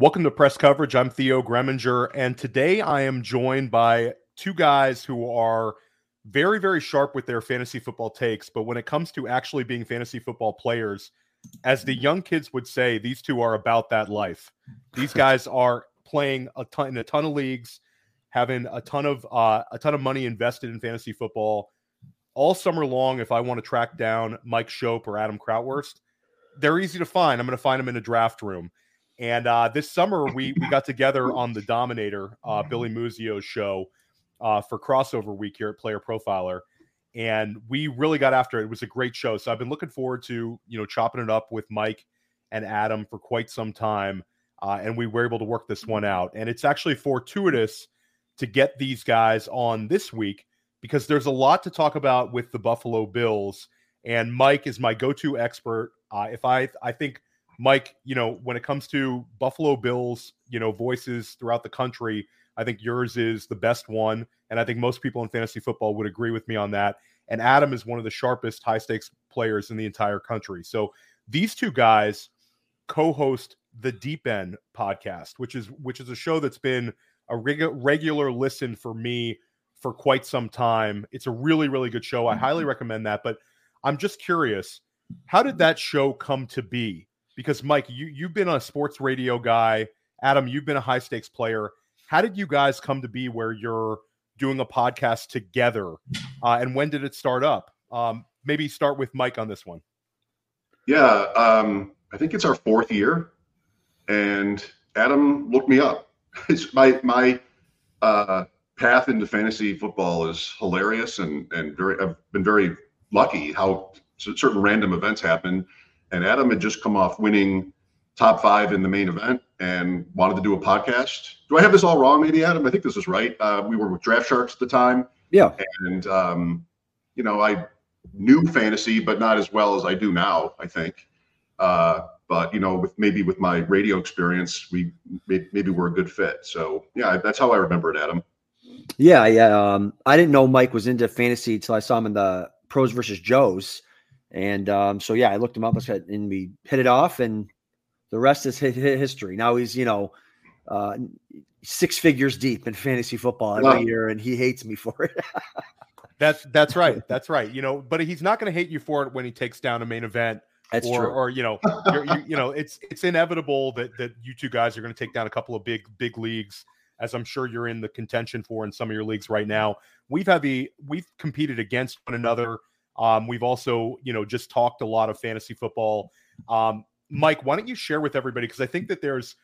Welcome to press coverage. I'm Theo Gremminger, and today I am joined by two guys who are very, very sharp with their fantasy football takes. But when it comes to actually being fantasy football players, as the young kids would say, these two are about that life. These guys are playing a ton in a ton of leagues, having a ton of uh, a ton of money invested in fantasy football all summer long. If I want to track down Mike Schopp or Adam Krautwurst, they're easy to find. I'm going to find them in a draft room. And uh, this summer, we we got together on the Dominator, uh, Billy Muzio's show uh, for crossover week here at Player Profiler, and we really got after it. It was a great show. So I've been looking forward to you know chopping it up with Mike and Adam for quite some time, uh, and we were able to work this one out. And it's actually fortuitous to get these guys on this week because there's a lot to talk about with the Buffalo Bills. And Mike is my go-to expert. Uh, if I I think Mike, you know, when it comes to Buffalo Bills, you know, voices throughout the country, I think yours is the best one. And I think most people in fantasy football would agree with me on that. And Adam is one of the sharpest high stakes players in the entire country. So these two guys co-host the Deep End podcast, which is which is a show that's been a reg- regular listen for me for quite some time. It's a really really good show. I highly mm-hmm. recommend that. But I'm just curious, how did that show come to be? Because Mike, you you've been a sports radio guy. Adam, you've been a high stakes player. How did you guys come to be where you're doing a podcast together? Uh, and when did it start up? Um, maybe start with Mike on this one. Yeah, um, I think it's our fourth year, and Adam looked me up. It's my my uh, path into fantasy football is hilarious, and and very I've been very lucky how certain random events happen and Adam had just come off winning top five in the main event and wanted to do a podcast. Do I have this all wrong? Maybe Adam. I think this is right. Uh, we were with Draft Sharks at the time. Yeah. And um, you know, I knew fantasy, but not as well as I do now. I think. Uh, but you know, with maybe with my radio experience, we maybe we're a good fit. So yeah, that's how I remember it, Adam. Yeah, yeah. Um, I didn't know Mike was into fantasy until I saw him in the Pros versus Joes and um, so, yeah, I looked him up and we hit it off, and the rest is history. Now he's, you know, uh, six figures deep in fantasy football every wow. year, and he hates me for it. that's that's right. That's right. You know, but he's not going to hate you for it when he takes down a main event. That's or, true. Or you know, you you know, it's it's inevitable that that you two guys are going to take down a couple of big big leagues, as I'm sure you're in the contention for in some of your leagues right now. We've had the we've competed against one another um, we've also, you know, just talked a lot of fantasy football. Um, Mike, why don't you share with everybody? Because I think that there's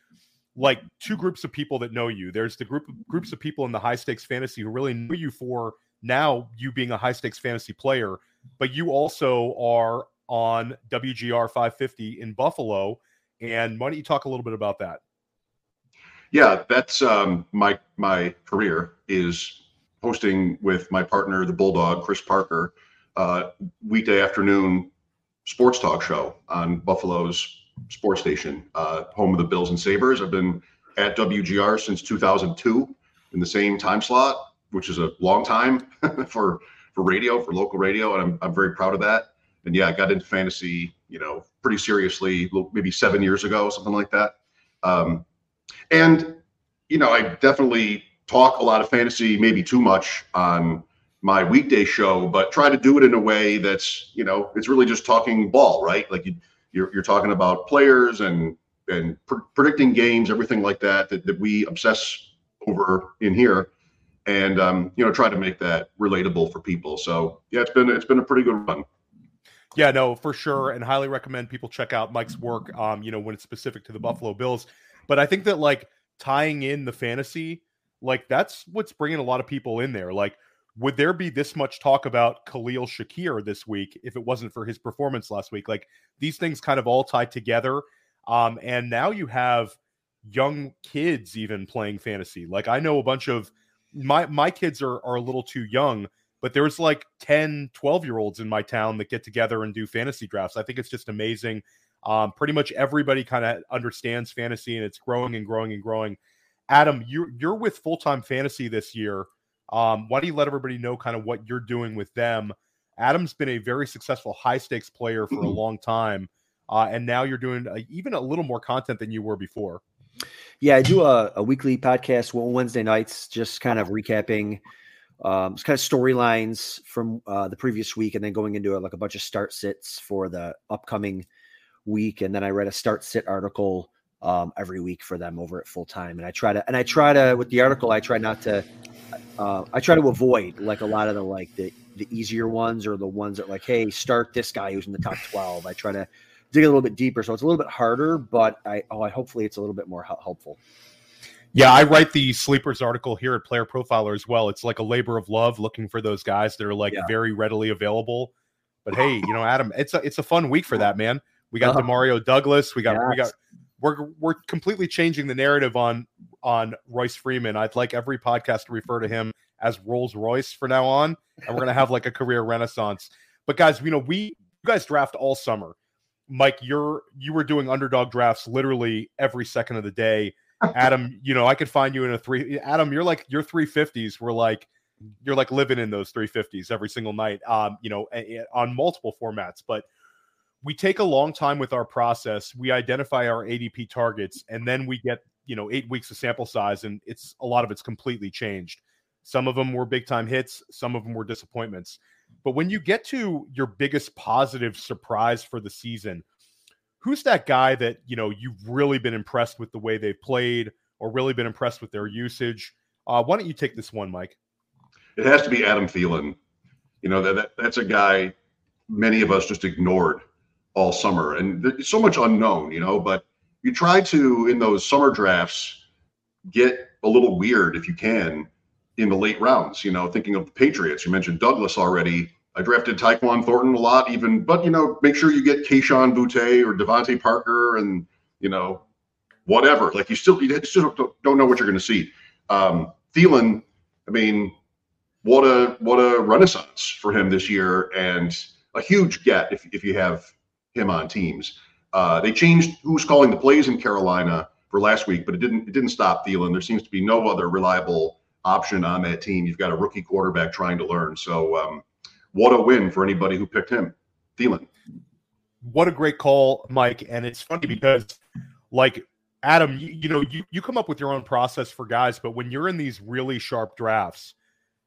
like two groups of people that know you. There's the group groups of people in the high stakes fantasy who really know you for now you being a high stakes fantasy player, but you also are on WGR 550 in Buffalo. And why don't you talk a little bit about that? Yeah, that's um, my my career is hosting with my partner, the Bulldog, Chris Parker, uh, weekday afternoon sports talk show on Buffalo's sports station, uh, home of the Bills and Sabres. I've been at WGR since 2002 in the same time slot, which is a long time for for radio, for local radio, and I'm I'm very proud of that. And yeah, I got into fantasy, you know, pretty seriously, maybe seven years ago, something like that. Um, and you know, I definitely talk a lot of fantasy, maybe too much on my weekday show, but try to do it in a way that's, you know, it's really just talking ball, right? Like you, you're, you're talking about players and and pr- predicting games, everything like that, that that we obsess over in here, and um, you know, try to make that relatable for people. So yeah, it's been it's been a pretty good run. Yeah, no, for sure, and highly recommend people check out Mike's work. Um, you know, when it's specific to the Buffalo Bills, but I think that like tying in the fantasy, like that's what's bringing a lot of people in there. Like would there be this much talk about Khalil Shakir this week if it wasn't for his performance last week? Like these things kind of all tie together. Um, and now you have young kids even playing fantasy. Like I know a bunch of my my kids are are a little too young, but there's like 10, 12 year olds in my town that get together and do fantasy drafts. I think it's just amazing. Um, pretty much everybody kind of understands fantasy and it's growing and growing and growing. Adam, you're you're with full time fantasy this year. Um, why don't you let everybody know kind of what you're doing with them? Adam's been a very successful high stakes player for a long time, uh, and now you're doing a, even a little more content than you were before. Yeah, I do a, a weekly podcast Wednesday nights, just kind of recapping um, kind of storylines from uh, the previous week, and then going into a, like a bunch of start sits for the upcoming week. And then I write a start sit article um, every week for them over at full time. And I try to, and I try to with the article, I try not to, uh, I try to avoid like a lot of the like the the easier ones or the ones that like, hey, start this guy who's in the top twelve. I try to dig a little bit deeper, so it's a little bit harder, but I oh, I hopefully it's a little bit more helpful. Yeah, I write the sleepers article here at Player Profiler as well. It's like a labor of love looking for those guys that are like yeah. very readily available. But hey, you know, Adam, it's a it's a fun week for that man. We got uh, Demario Douglas. We got yes. we got we're we're completely changing the narrative on on Royce Freeman. I'd like every podcast to refer to him as Rolls Royce for now on, and we're gonna have like a career renaissance. But guys, you know, we you guys draft all summer. Mike, you're you were doing underdog drafts literally every second of the day. Adam, you know, I could find you in a three. Adam, you're like your three fifties were like you're like living in those three fifties every single night. Um, you know, a, a, on multiple formats, but we take a long time with our process. We identify our ADP targets, and then we get you know eight weeks of sample size, and it's a lot of it's completely changed. Some of them were big time hits, some of them were disappointments. But when you get to your biggest positive surprise for the season, who's that guy that you know you've really been impressed with the way they've played, or really been impressed with their usage? Uh, why don't you take this one, Mike? It has to be Adam Thielen. You know that, that that's a guy many of us just ignored all summer, and there's so much unknown, you know. But you try to in those summer drafts get a little weird if you can in the late rounds. You know, thinking of the Patriots, you mentioned Douglas already. I drafted Tyquan Thornton a lot, even, but you know, make sure you get Kayshon Boutte or DeVante Parker, and you know, whatever. Like you still, you still don't know what you're going to see. Um, Thielen, I mean, what a what a renaissance for him this year, and a huge get if if you have him on teams. Uh, they changed who's calling the plays in Carolina for last week, but it didn't it didn't stop Thielen. There seems to be no other reliable option on that team. You've got a rookie quarterback trying to learn. So um, what a win for anybody who picked him, Thielen. What a great call, Mike. And it's funny because like Adam, you, you know, you, you come up with your own process for guys, but when you're in these really sharp drafts,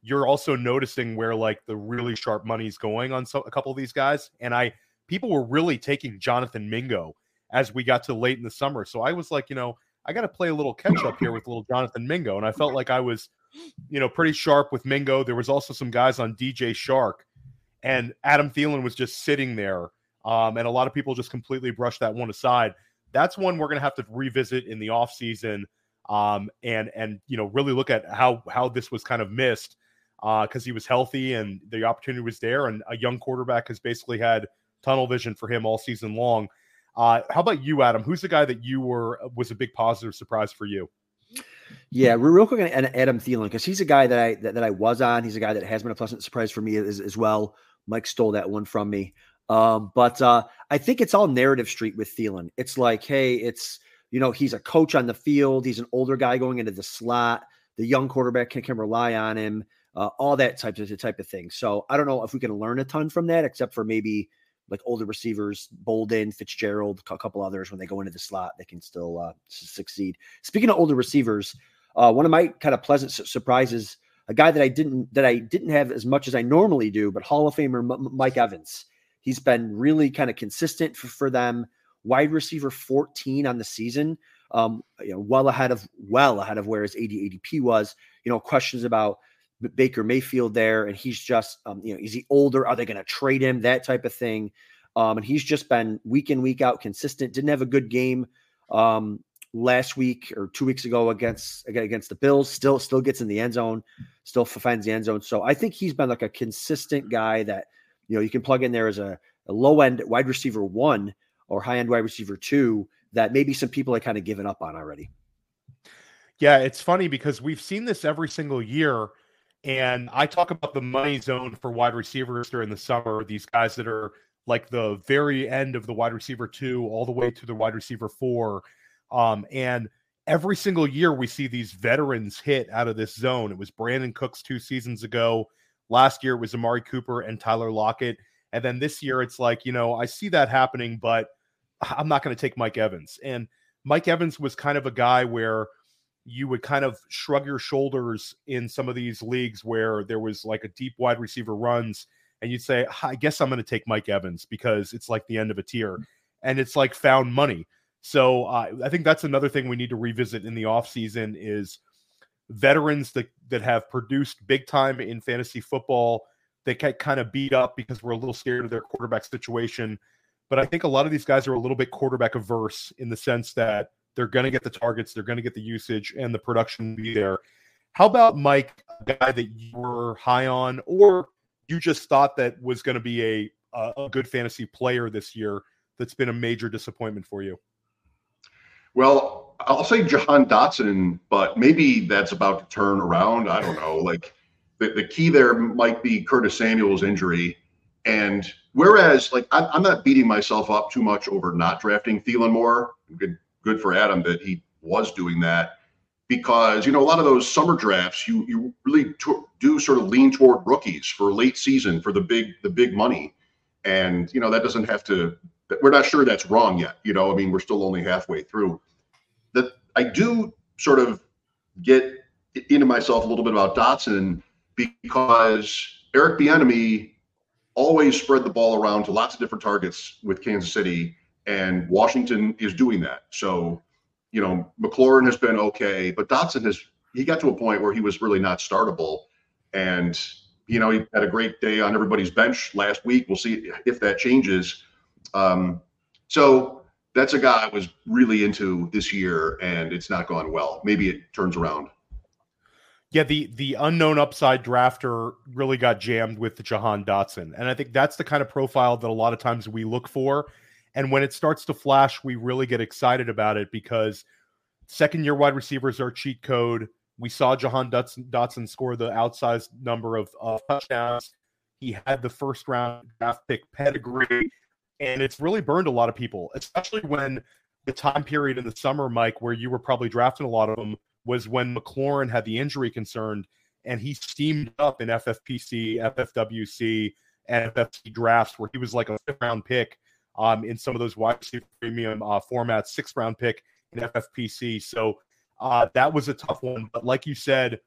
you're also noticing where like the really sharp money's going on so, a couple of these guys. And I people were really taking Jonathan Mingo as we got to late in the summer. So I was like, you know, I got to play a little catch up here with little Jonathan Mingo. And I felt like I was, you know, pretty sharp with Mingo. There was also some guys on DJ Shark, and Adam Thielen was just sitting there. Um, and a lot of people just completely brushed that one aside. That's one we're going to have to revisit in the offseason um, and and you know really look at how how this was kind of missed because uh, he was healthy and the opportunity was there, and a young quarterback has basically had tunnel vision for him all season long. Uh, how about you, Adam? Who's the guy that you were uh, was a big positive surprise for you? Yeah, real quick and Adam Thielen because he's a guy that I that, that, I was on. He's a guy that has been a pleasant surprise for me as, as well. Mike stole that one from me, um, but uh, I think it's all narrative street with Thielen. It's like, hey, it's you know he's a coach on the field. He's an older guy going into the slot. The young quarterback can, can rely on him. Uh, all that type of type of thing. So I don't know if we can learn a ton from that, except for maybe like older receivers, Boldin, Fitzgerald, a couple others, when they go into the slot, they can still uh, succeed. Speaking of older receivers, uh, one of my kind of pleasant su- surprises, a guy that I didn't that I didn't have as much as I normally do, but Hall of Famer M- Mike Evans. He's been really kind of consistent for, for them. Wide receiver 14 on the season, um, you know, well ahead of well ahead of where his AD ADP was. You know, questions about Baker Mayfield there, and he's just, um, you know, is he older? Are they going to trade him? That type of thing. Um, and he's just been week in, week out consistent. Didn't have a good game um, last week or two weeks ago against against the Bills. Still, still gets in the end zone, still finds the end zone. So I think he's been like a consistent guy that you know you can plug in there as a, a low end wide receiver one or high end wide receiver two that maybe some people are kind of given up on already. Yeah, it's funny because we've seen this every single year and I talk about the money zone for wide receivers during the summer, these guys that are like the very end of the wide receiver two, all the way to the wide receiver four. Um, and every single year we see these veterans hit out of this zone. It was Brandin Cooks two seasons ago. Last year it was Amari Cooper and Tyler Lockett. And then this year it's like, you know, I see that happening, but I'm not going to take Mike Evans. And Mike Evans was kind of a guy where you would kind of shrug your shoulders in some of these leagues where there was like a deep wide receiver runs and you'd say i guess i'm going to take mike evans because it's like the end of a tier and it's like found money. So uh, i think that's another thing we need to revisit in the offseason is veterans that, that have produced big time in fantasy football they get kind of beat up because we're a little scared of their quarterback situation. But i think a lot of these guys are a little bit quarterback averse in the sense that they're going to get the targets, they're going to get the usage, and the production be there. How about Mike, a guy that you were high on, or you just thought that was going to be a a good fantasy player this year that's been a major disappointment for you? Well, I'll say Jahan Dotson, but maybe that's about to turn around. I don't know. Like the, the key there might be Curtis Samuel's injury. And whereas, like, I'm, I'm not beating myself up too much over not drafting Thielen more. Good for Adam that he was doing that because you know a lot of those summer drafts you you really do sort of lean toward rookies for late season for the big the big money. And you know that doesn't have to we're not sure that's wrong yet you know i mean we're still only halfway through. That i do sort of get into myself a little bit about dotson because eric bieniemy always spread the ball around to lots of different targets with kansas city and Washington is doing that. So, you know, McLaurin has been okay, but Dotson has he got to a point where he was really not startable, and you know he had a great day on everybody's bench last week. We'll see if that changes. Um, so that's a guy I was really into this year, and it's not gone well. Maybe it turns around. Yeah, the the unknown upside drafter really got jammed with Jahan Dotson, and I think that's the kind of profile that a lot of times we look for and when it starts to flash, we really get excited about it because second year wide receivers are cheat code. We saw Jahan Dotson, Dotson score the outsized number of uh, touchdowns. He had the first round draft pick pedigree, and it's really burned a lot of people, especially when the time period in the summer, Mike, where you were probably drafting a lot of them, was when McLaurin had the injury concerned and he steamed up in FFPC, FFWC, and FFC drafts where he was like a fifth round pick um, in some of those wide receiver premium uh, formats, six round pick in FFPC. So uh, that was a tough one. But like you said,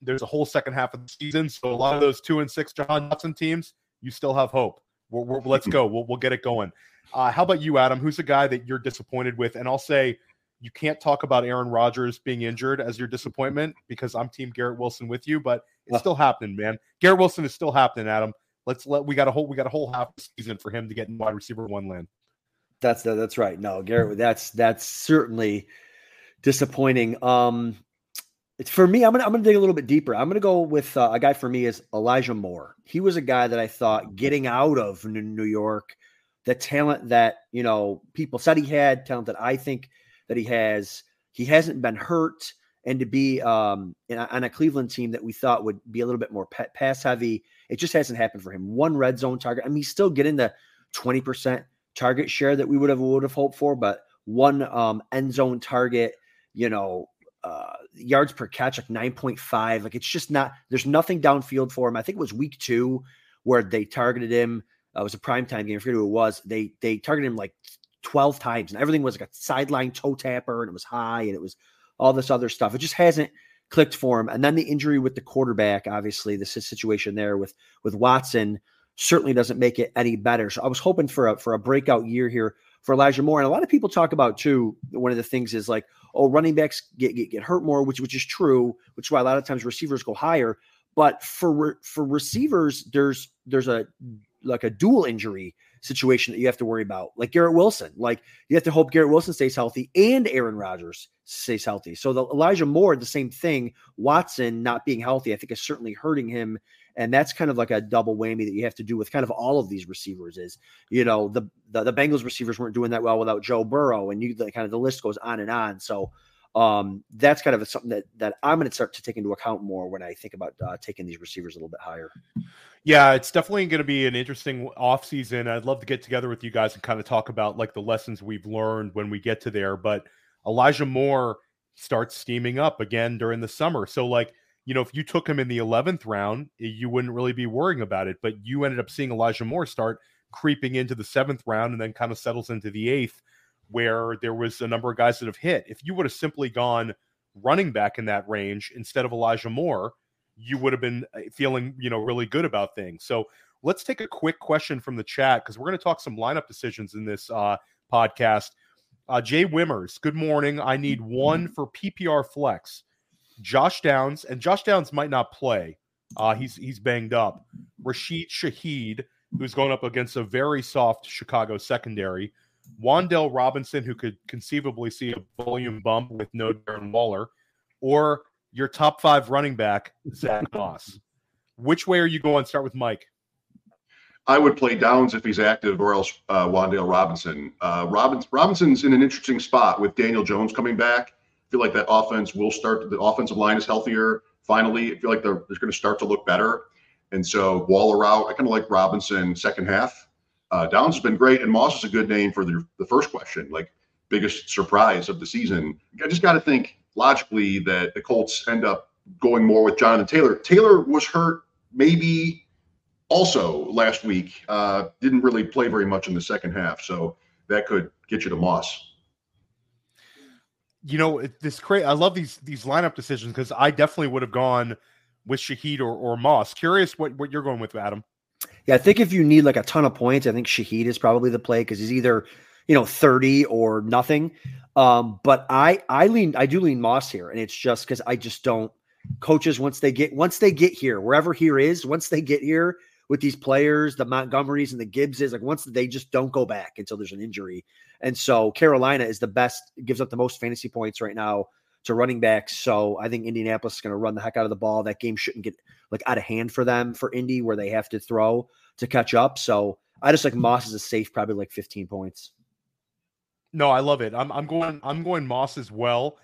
there's a whole second half of the season. So a lot of those two and six Jahan Dotson teams, you still have hope. We're, we're, let's go. We'll, we'll get it going. Uh, how about you, Adam? Who's a guy that you're disappointed with? And I'll say you can't talk about Aaron Rodgers being injured as your disappointment because I'm Team Garrett Wilson with you, but it's still happening, man. Garrett Wilson is still happening, Adam. Let's let we got a whole we got a whole half season for him to get in wide receiver one land. That's that's right. No, Garrett, that's that's certainly disappointing. Um, it's for me. I'm gonna I'm gonna dig a little bit deeper. I'm gonna go with uh, a guy for me is Elijah Moore. He was a guy that I thought getting out of New York, the talent that you know people said he had, talent that I think that he has. He hasn't been hurt, and to be um, on a Cleveland team that we thought would be a little bit more pass heavy it just hasn't happened for him. One red zone target. I mean, he's still getting the 20% target share that we would have would have hoped for, but one um, end zone target, you know, uh, yards per catch like 9.5. Like it's just not there's nothing downfield for him. I think it was week two where they targeted him. Uh, it was a prime time game. I forget who it was. They they targeted him like 12 times and everything was like a sideline toe tapper and it was high and it was all this other stuff. It just hasn't clicked for him. And then the injury with the quarterback, obviously, the situation there with with Watson certainly doesn't make it any better. So I was hoping for a for a breakout year here for Elijah Moore. And a lot of people talk about too. One of the things is like, oh, running backs get get, get hurt more, which which is true, which is why a lot of times receivers go higher. But for for receivers, there's there's a like a dual injury situation that you have to worry about, like Garrett Wilson. Like you have to hope Garrett Wilson stays healthy and Aaron Rodgers stays healthy. So the Elijah Moore, the same thing. Watson not being healthy, I think, is certainly hurting him. And that's kind of like a double whammy that you have to do with kind of all of these receivers. Is you know the the, the Bengals receivers weren't doing that well without Joe Burrow, and you the, kind of the list goes on and on. So um, that's kind of something that that I'm going to start to take into account more when I think about uh, taking these receivers a little bit higher. Yeah, it's definitely going to be an interesting off season. I'd love to get together with you guys and kind of talk about like the lessons we've learned when we get to there. But Elijah Moore starts steaming up again during the summer, so like you know, if you took him in the 11th round, you wouldn't really be worrying about it. But you ended up seeing Elijah Moore start creeping into the seventh round and then kind of settles into the eighth where there was a number of guys that have hit. If you would have simply gone running back in that range instead of Elijah Moore, you would have been uh, feeling, you know, really good about things. So let's take a quick question from the chat because we're going to talk some lineup decisions in this uh, podcast. Uh, Jay Wimmers, good morning. I need one for PPR flex. Josh Downs, and Josh Downs might not play. Uh, he's he's banged up. Rashid Shaheed, who's going up against a very soft Chicago secondary. Wan'Dale Robinson, who could conceivably see a volume bump with no Darren Waller, or your top five running back, Zach Moss. Which way are you going? Start with Mike. I would play Downs if he's active, or else uh, Wan'Dale Robinson. Uh, Robinson's in an interesting spot with Daniel Jones coming back. I feel like that offense will start. The offensive line is healthier. Finally, I feel like they're, they're going to start to look better. And so Waller out. I kind of like Robinson second half. Uh, Downs has been great, and Moss is a good name for the, the first question, like biggest surprise of the season. I just got to think logically that the Colts end up going more with Jonathan Taylor. Taylor was hurt maybe also last week uh, didn't really play very much in the second half, so that could get you to Moss. You know, this crazy. I love these these lineup decisions because I definitely would have gone with Shaheed or, or Moss. Curious what what you're going with, Adam. Yeah, I think if you need like a ton of points, I think Shaheed is probably the play because he's either you know 30 or nothing. Um, but I I lean I do lean Moss here, and it's just because I just don't coaches once they get once they get here wherever here is once they get here with these players, the Montgomerys and the Gibbses, like once they just don't go back until there's an injury. And so Carolina is the best, gives up the most fantasy points right now to running backs. So I think Indianapolis is going to run the heck out of the ball. That game shouldn't get like out of hand for them for Indy where they have to throw to catch up. So I just like Moss is a safe, probably like 15 points. No, I love it. I'm, I'm going, I'm going Moss as well.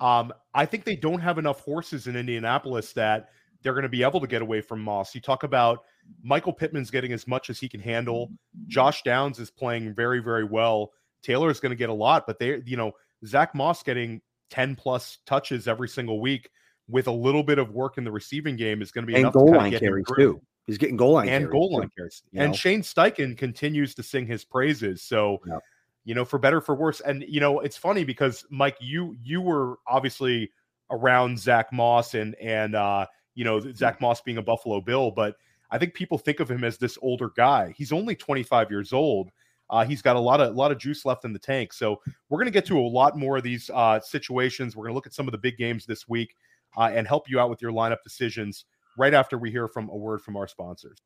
Um, I think they don't have enough horses in Indianapolis that they're going to be able to get away from Moss. You talk about Michael Pittman's getting as much as he can handle. Josh Downs is playing very, very well. Taylor is going to get a lot, but they, you know, Zach Moss getting 10 plus touches every single week with a little bit of work in the receiving game is going to be and enough goal to line carries too. He's getting goal line and goal line carries. And know? Shane Steichen continues to sing his praises. So, yep. You know, for better for worse. And you know, it's funny because Mike, you you were obviously around Zach Moss and and uh, you know Zach Moss being a Buffalo Bill, but I think people think of him as this older guy. He's only 25 years old. Uh, he's got a lot of a lot of juice left in the tank. So we're going to get to a lot more of these uh, situations. We're going to look at some of the big games this week uh, and help you out with your lineup decisions right after we hear from a word from our sponsors.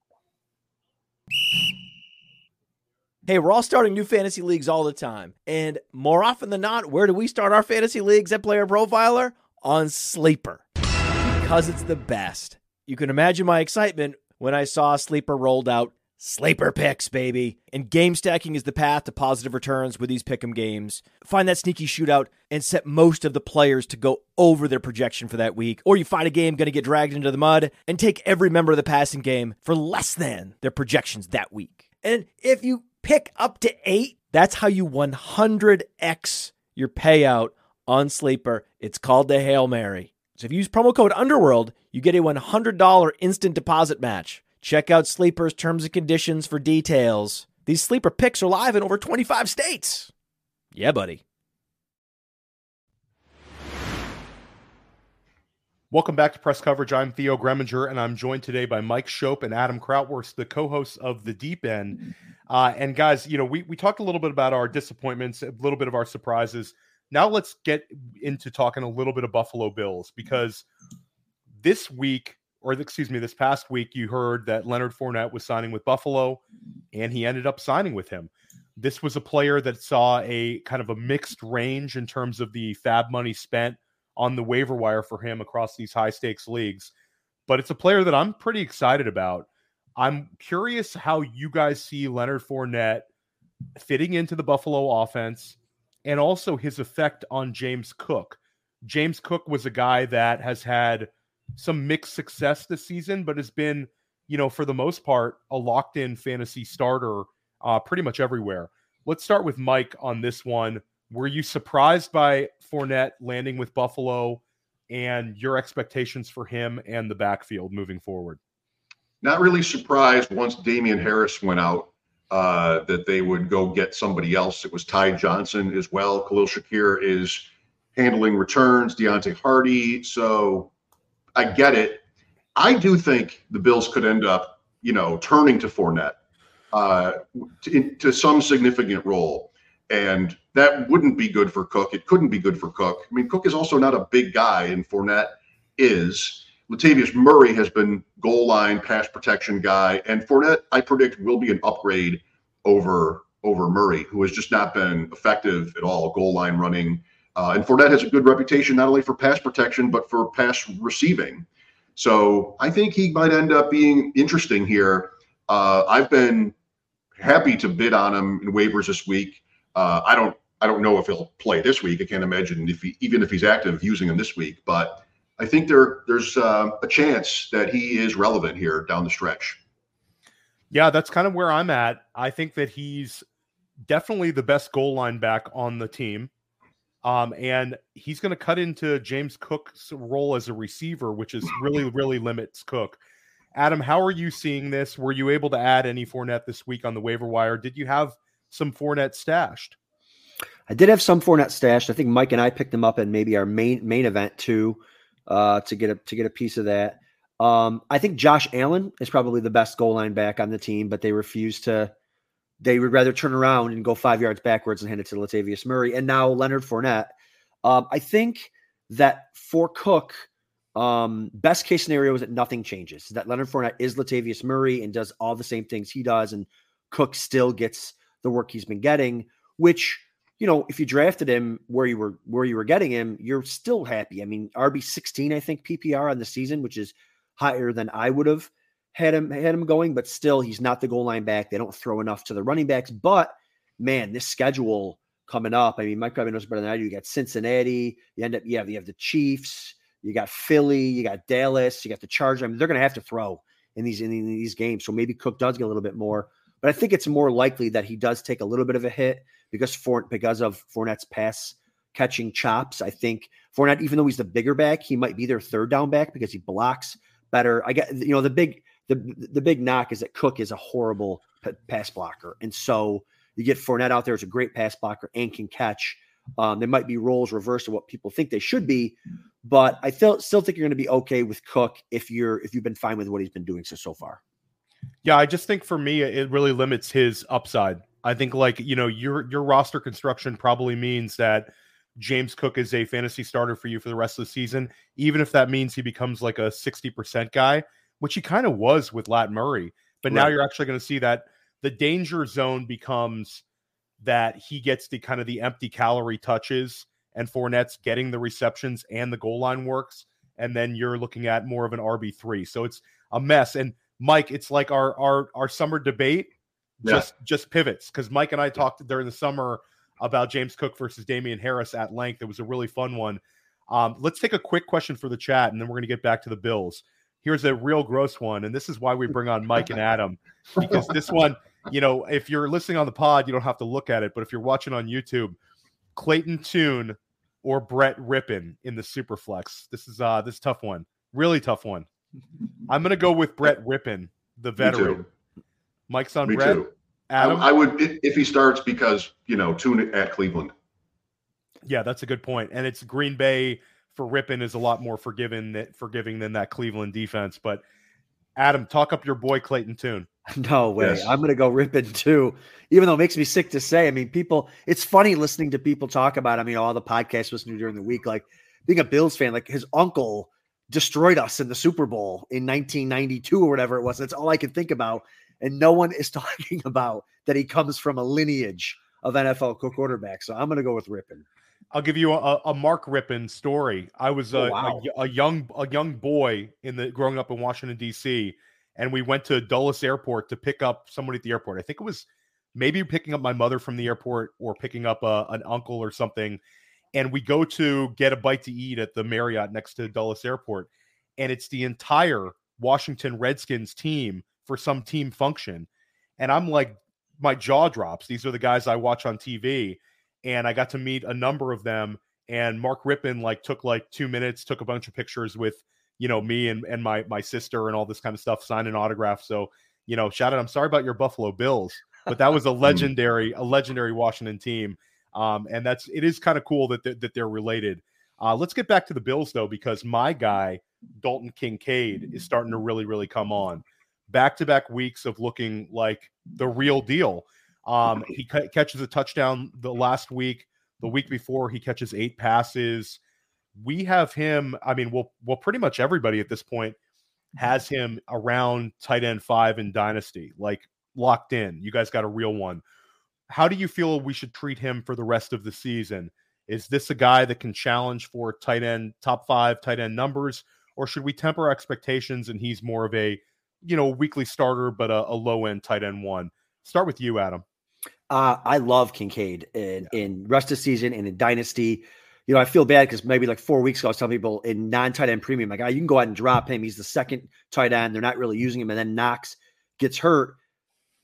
Hey, we're all starting new fantasy leagues all the time. And more often than not, where do we start our fantasy leagues at Player Profiler? On Sleeper. Because it's the best. You can imagine my excitement when I saw Sleeper rolled out Sleeper picks, baby. And game stacking is the path to positive returns with these pick'em games. Find that sneaky shootout and set most of the players to go over their projection for that week. Or you find a game going to get dragged into the mud and take every member of the passing game for less than their projections that week. And if you pick up to eight, that's how you 100x your payout on Sleeper. It's called the Hail Mary. So if you use promo code Underworld, you get a $100 instant deposit match. Check out Sleeper's terms and conditions for details. These Sleeper picks are live in over 25 states. Yeah, buddy. Welcome back to Press Coverage. I'm Theo Gremminger, and I'm joined today by Mike Schopp and Adam Krautwurst, the co-hosts of The Deep End. Uh, and guys, you know, we we talked a little bit about our disappointments, a little bit of our surprises. Now let's get into talking a little bit of Buffalo Bills because this week, or excuse me, this past week, you heard that Leonard Fournette was signing with Buffalo, and he ended up signing with him. This was a player that saw a kind of a mixed range in terms of the fab money spent on the waiver wire for him across these high stakes leagues. But it's a player that I'm pretty excited about. I'm curious how you guys see Leonard Fournette fitting into the Buffalo offense and also his effect on James Cook. James Cook was a guy that has had some mixed success this season, but has been, you know, for the most part, a locked in fantasy starter uh, pretty much everywhere. Let's start with Mike on this one. Were you surprised by Fournette landing with Buffalo and your expectations for him and the backfield moving forward? Not really surprised once Damien Harris went out. uh, that they would go get somebody else. It was Ty Johnson as well. Khalil Shakir is handling returns, Deonte Harty. So I get it. I do think the Bills could end up, you know, turning to Fournette uh, to, to some significant role. And that wouldn't be good for Cook. It couldn't be good for Cook. I mean, Cook is also not a big guy, and Fournette is. Latavius Murray has been goal line pass protection guy, and Fournette, I predict, will be an upgrade over over Murray, who has just not been effective at all goal line running. Uh, and Fournette has a good reputation not only for pass protection but for pass receiving. So I think he might end up being interesting here. Uh, I've been happy to bid on him in waivers this week. Uh, I don't I don't know if he'll play this week. I can't imagine if he even if he's active using him this week, but I think there there's uh, a chance that he is relevant here down the stretch. Yeah, that's kind of where I'm at. I think that he's definitely the best goal line back on the team. Um, and he's going to cut into James Cook's role as a receiver, which is really, really limits Cook. Adam, how are you seeing this? Were you able to add any Fournette this week on the waiver wire? Did you have some Fournette stashed? I did have some Fournette stashed. I think Mike and I picked them up in maybe our main main event too, uh, to get a to get a piece of that. Um, I think Josh Allen is probably the best goal line back on the team, but they refuse to. They would rather turn around and go five yards backwards and hand it to Latavius Murray. And now Leonard Fournette. Um, I think that for Cook, um, best case scenario is that nothing changes. That Leonard Fournette is Latavius Murray and does all the same things he does, and Cook still gets the work he's been getting. Which you know, if you drafted him where you were where you were getting him, you're still happy. I mean, RB sixteen, I think PPR on the season, which is higher than I would have had him had him going, but still he's not the goal line back. They don't throw enough to the running backs. But man, this schedule coming up. I mean, Mike probably knows better than I do. You got Cincinnati, you end up you have you have the Chiefs, you got Philly, you got Dallas, you got the Chargers. I mean, they're gonna have to throw in these in these games. So maybe Cook does get a little bit more. But I think it's more likely that he does take a little bit of a hit because for because of Fournette's pass catching chops. I think Fournette, even though he's the bigger back, he might be their third down back because he blocks better. I get you know the big the the big knock is that Cook is a horrible p- pass blocker, and so you get Fournette out there as a great pass blocker and can catch. Um, there might be roles reversed of what people think they should be, but I still still think you're going to be okay with Cook if you're if you've been fine with what he's been doing so so far. Yeah, I just think for me it really limits his upside. I think like you know your your roster construction probably means that James Cook is a fantasy starter for you for the rest of the season, even if that means he becomes like a 60% guy, which he kind of was with Lat Murray. But right. now you're actually going to see that the danger zone becomes that he gets the kind of the empty calorie touches and Fournette's getting the receptions and the goal line works. And then you're looking at more of an RB3. So it's a mess. And Mike, it's like our our our summer debate yeah. just just pivots because Mike and I talked during the summer about James Cook versus Damien Harris at length. It was a really fun one. Um, let's take a quick question for the chat, and then we're going to get back to the Bills. Here's a real gross one, and this is why we bring on Mike and Adam because this one, you know, if you're listening on the pod, you don't have to look at it, but if you're watching on YouTube, Clayton Tune or Brett Rypien in the Superflex. This is uh this tough one, really tough one. I'm going to go with Brett Rypien, the veteran. Mike's on Me Brett. Too. Adam? I, I would if he starts because you know tune at Cleveland. Yeah, that's a good. And it's Green Bay for Rypien is a lot more forgiving that forgiving than that Cleveland defense. But Adam, talk up your boy Clayton Tune. No way. Yes. I'm going to go Rypien too, even though it makes me sick to say. I mean, people, it's funny listening to people talk about, I mean, all the podcasts listening during the week, like being a Bills fan, like his uncle destroyed us in the Super Bowl in 1992 or whatever it was. That's all I can think about and no one is talking about that he comes from a lineage of NFL quarterbacks. So I'm going to go with Rypien. I'll give you a, a Mark Rypien story. I was oh, a, wow. a, a, young a young boy in the growing up in Washington D.C. and we went to Dulles Airport to pick up somebody at the airport. I think it was maybe picking up my mother from the airport or picking up a, an uncle or something. And we go to get a bite to eat at the Marriott next to Dulles Airport, and it's the entire Washington Redskins team for some team function. And I'm like, my jaw drops. These are the guys I watch on TV. And I got to meet a number of them. And Mark Rypien like took like two minutes, took a bunch of pictures with, you know, me and, and my my sister and all this kind of stuff, signing autographs. So, you know, shout out. I'm sorry about your Buffalo Bills. but that was a hmm. legendary, a legendary Washington team. Um, and that's it is kind of cool that that they're related. Uh, let's get back to the Bills though, because my guy Dalton Kincaid is starting to really, really come on. Back to back weeks of looking like the real deal. Um, he c- catches a touchdown the last week. The week before, he catches eight passes. We have him. I mean, well, well, pretty much everybody at this point has him around tight end five in Dynasty, like locked in. You guys got a real one. How do you feel we should treat him for the rest of the season? Is this a guy that can challenge for tight end top five tight end numbers, or should we temper expectations and he's more of a you know weekly starter but a, a low end tight end one? Start with you, Adam. Uh, I love Kincaid in, yeah. in rest of season and in dynasty. You know, I feel bad because maybe like four weeks ago, I was telling people in non tight end premium, like, oh, you can go ahead and drop him. He's the second tight end. They're not really using him. And then Knox gets hurt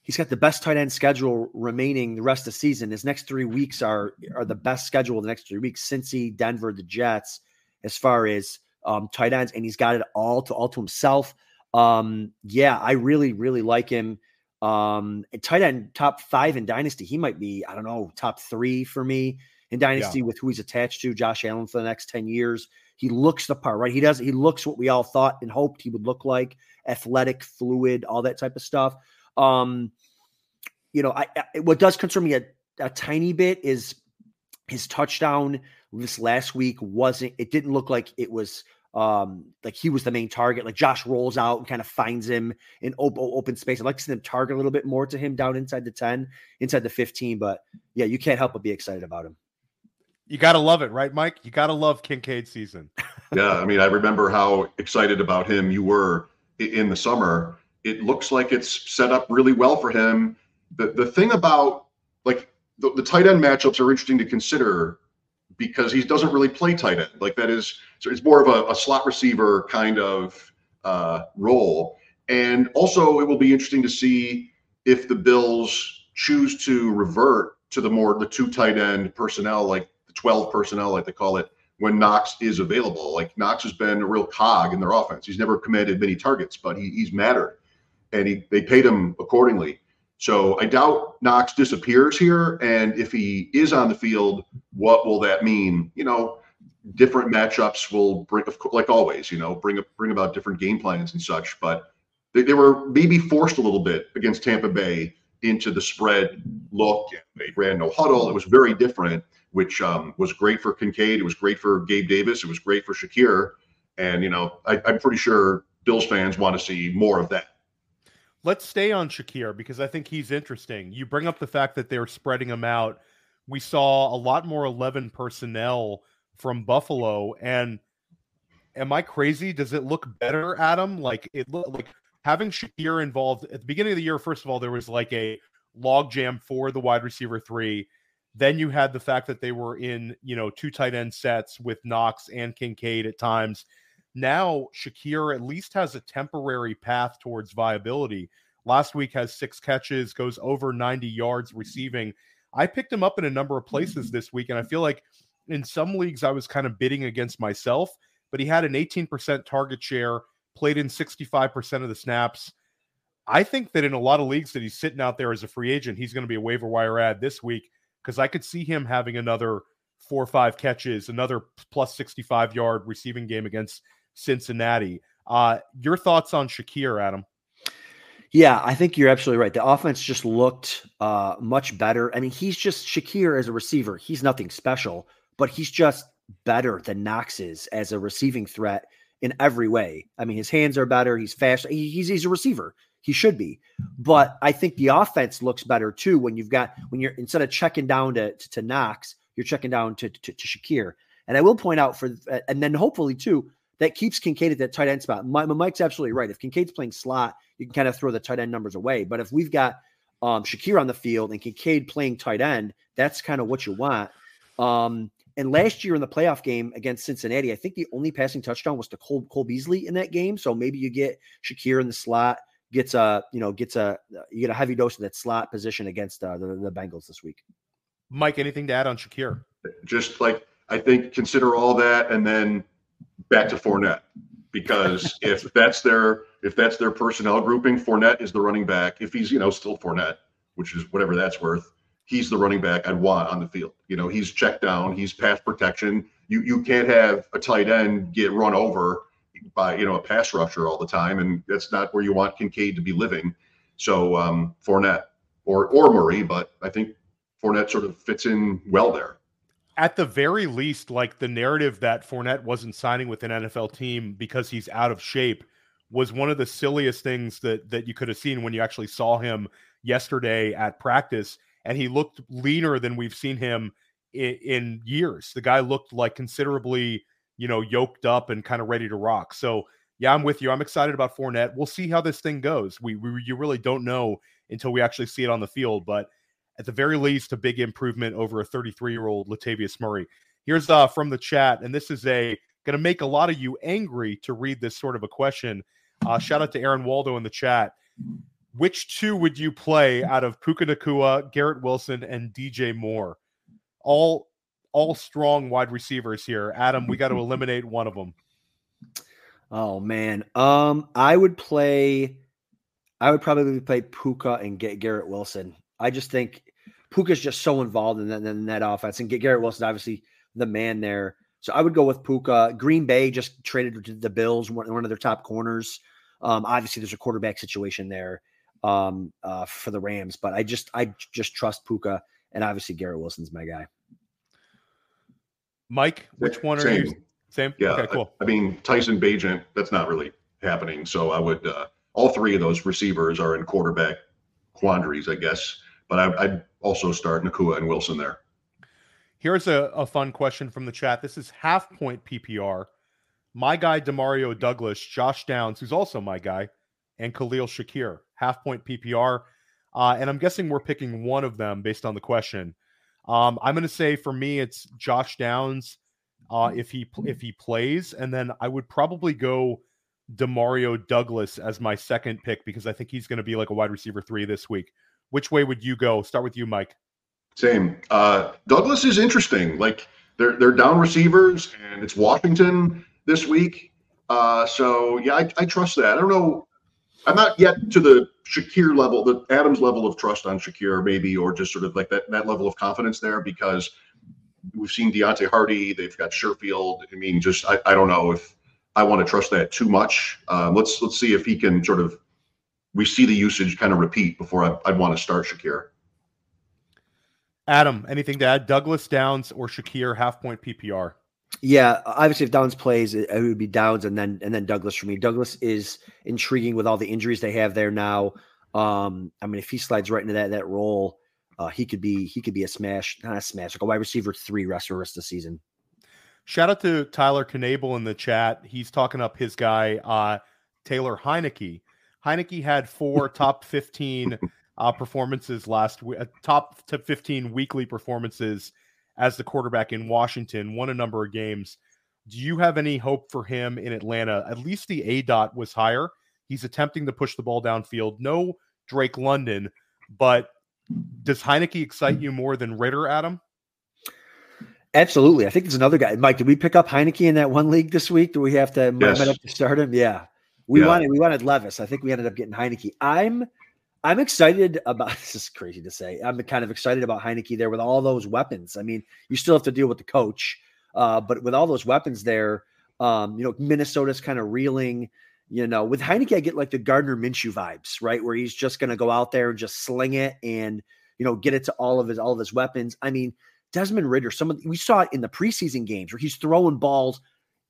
he's got the best tight end schedule remaining the rest of the season. His next three weeks are are the best schedule the next three weeks. Cincy, Denver, the Jets, as far as um, tight ends, and he's got it all to all to himself. Um, yeah, I really, really like him. Um, tight end top five in dynasty. He might be, I don't know, top three for me in dynasty yeah. with who he's attached to, Josh Allen for the next 10 years. He looks the part, right? He does, he looks what we all thought and hoped he would look like athletic, fluid, all that type of stuff. Um, you know, I, I, what does concern me a, a tiny bit is his touchdown this last week wasn't. It didn't look like it was um like he was the main target. Like Josh rolls out and kind of finds him in open open space. I'd like to see them target a little bit more to him down inside the 10, inside the 15. But yeah, you can't help but be excited about him. You gotta love it, right, Mike? You gotta love Kincaid season. yeah, I mean, I remember how excited about him you were in the summer. It looks like it's set up really well for him the the thing about like the, the tight end matchups are interesting to consider because he doesn't really play tight end. Like that is, so it's more of a, a slot receiver kind of uh, role. And also, it will be interesting to see if the Bills choose to revert to the more the two tight end personnel, like the twelve personnel, like they call it, when Knox is available. Like Knox has been a real cog in their offense. He's never commanded many targets, but he, he's mattered, and he they paid him accordingly. So I doubt Knox disappears here. And if he is on the field, what will that mean? You know, different matchups will bring, like always, you know, bring up, bring about different game plans and such. But they, they were maybe forced a little bit against Tampa Bay into the spread look. They ran no huddle. It was very different, which um, was great for Kincaid. It was great for Gabe Davis. It was great for Shakir. And, you know, I, I'm pretty sure Bills fans want to see more of that. Let's stay on Shakir because I think he's interesting. You bring up the fact that they're spreading him out. We saw a lot more 11 personnel from Buffalo. And am I crazy? Does it look better, Adam? Like it like having Shakir involved at the beginning of the year, first of all, there was like a logjam for the wide receiver three. Then you had the fact that they were in, you know, two tight end sets with Knox and Kincaid at times now Shakir at least has a temporary path towards viability. Last week has six catches, goes over 90 yards mm-hmm. receiving. I picked him up in a number of places mm-hmm. this week, and I feel like in some leagues I was kind of bidding against myself, but he had an 18% target share, played in 65% of the snaps. I think that in a lot of leagues that he's sitting out there as a free agent, he's going to be a waiver wire ad this week because I could see him having another four or five catches, another plus 65 yard receiving game against Cincinnati. Uh, your thoughts on Shakir, Adam? Yeah, I think you're absolutely right. The offense just looked uh, much better. I mean, he's just Shakir as a receiver. He's nothing special, but he's just better than Knox is as a receiving threat in every way. I mean, his hands are better. He's fast. He's he's a receiver. He should be. But I think the offense looks better too when you've got when you're instead of checking down to to, to Knox, you're checking down to, to to Shakir. And I will point out for and then hopefully too that keeps Kincaid at that tight end spot. My, Mike's absolutely right. If Kincaid's playing slot, you can kind of throw the tight end numbers away. But if we've got um, Shakir on the field and Kincaid playing tight end, that's kind of what you want. Um, and last year in the playoff game against Cincinnati, I think the only passing touchdown was to Cole, Cole Beasley in that game. So maybe you get Shakir in the slot, gets a you know gets a you get a heavy dose of that slot position against uh, the, the Bengals this week. Mike, anything to add on Shakir? Just like I think consider all that, and then back to Fournette because if that's their if that's their personnel grouping, Fournette is the running back. If he's you know still Fournette, which is whatever that's worth, he's the running back I'd want on the field. You know, he's checked down, he's pass protection. You you can't have a tight end get run over by you know a pass rusher all the time, and that's not where you want Kincaid to be living. So um, Fournette or or Murray, but I think Fournette sort of fits in well there. At the very least, like the narrative that Fournette wasn't signing with an NFL team because he's out of shape was one of the silliest things that that you could have seen when you actually saw him yesterday at practice, and he looked leaner than we've seen him in, in years. The guy looked like considerably, you know, yoked up and kind of ready to rock. So yeah, I'm with you. I'm excited about Fournette. We'll see how this thing goes. We, we you really don't know until we actually see it on the field, but at the very least, a big improvement over a 33 year old Latavius Murray. Here's uh, from the chat, and this is a going to make a lot of you angry to read this sort of a question. Uh, shout out to Aaron Waldo in the chat. Which two would you play out of Puka Nacua, Garrett Wilson, and DJ Moore? All all strong wide receivers here. Adam, we got to eliminate one of them. Oh man, um, I would play. I would probably play Puka and get Garrett Wilson. I just think Puka's just so involved in that, in that offense, and Garrett Wilson obviously the man there. So I would go with Puka. Green Bay just traded to the Bills, one, one of their top corners. Um, obviously, there's a quarterback situation there um, uh, for the Rams, but I just I just trust Puka, and obviously Garrett Wilson's my guy. Mike, which one are Same. you? Same. Yeah. Okay. Cool. I, I mean, Tyson Bagent. That's not really happening. So I would. Uh, all three of those receivers are in quarterback quandaries, I guess. But I, I'd also start Nacua and Wilson there. Here's a, a fun question from the chat. This is half point PPR. My guy, Demario Douglas, Josh Downs, who's also my guy, and Khalil Shakir, half point PPR. Uh, and I'm guessing we're picking one of them based on the question. Um, I'm going to say for me, it's Josh Downs uh, if he if he plays, and then I would probably go Demario Douglas as my second pick because I think he's going to be like a wide receiver three this week. Which way would you go? Start with you, Mike. Same. Uh, Douglas is interesting. Like they're they're down receivers, and it's Washington this week. Uh, so yeah, I, I trust that. I don't know. I'm not yet to the Shakir level, the Adams level of trust on Shakir, maybe, or just sort of like that that level of confidence there because we've seen Deonte Harty. they've got Sherfield. I mean, just I, I don't know if I want to trust that too much. Um, let's let's see if he can sort of we see the usage kind of repeat before I, I'd want to start Shakir. Adam, anything to add? Douglas Downs or Shakir half point PPR? Yeah, obviously, if Downs plays, it, it, would be Downs and then and then Douglas for me. Douglas is intriguing with all the injuries they have there now. Um, I mean, if he slides right into that that role, uh, he could be he could be a smash, not a smash, like a wide receiver three rest for the rest of the season. Shout out to Tyler Knable in the chat. He's talking up his guy, uh, Taylor Heinicke. Heinicke had four top 15 uh, performances last week, uh, top to 15 weekly performances as the quarterback in Washington, won a number of games. Do you have any hope for him in Atlanta? At least the A dot was higher. He's attempting to push the ball downfield. No Drake London, but does Heinicke excite you more than Ridder, Adam? Absolutely. I think there's another guy. Mike, did we pick up Heinicke in that one league this week? Do we have to, yes. have to start him? Yeah. We yeah. wanted we wanted Levis. I think we ended up getting Heinicke. I'm I'm excited about this is crazy to say. I'm kind of excited about Heinicke there with all those weapons. I mean, you still have to deal with the coach, uh, but with all those weapons there, um, you know, Minnesota's kind of reeling. You know, with Heinicke, I get like the Gardner Minshew vibes, right? Where he's just going to go out there and just sling it and you know get it to all of his all of his weapons. I mean, Desmond Ridder, some of we saw it in the preseason games where he's throwing balls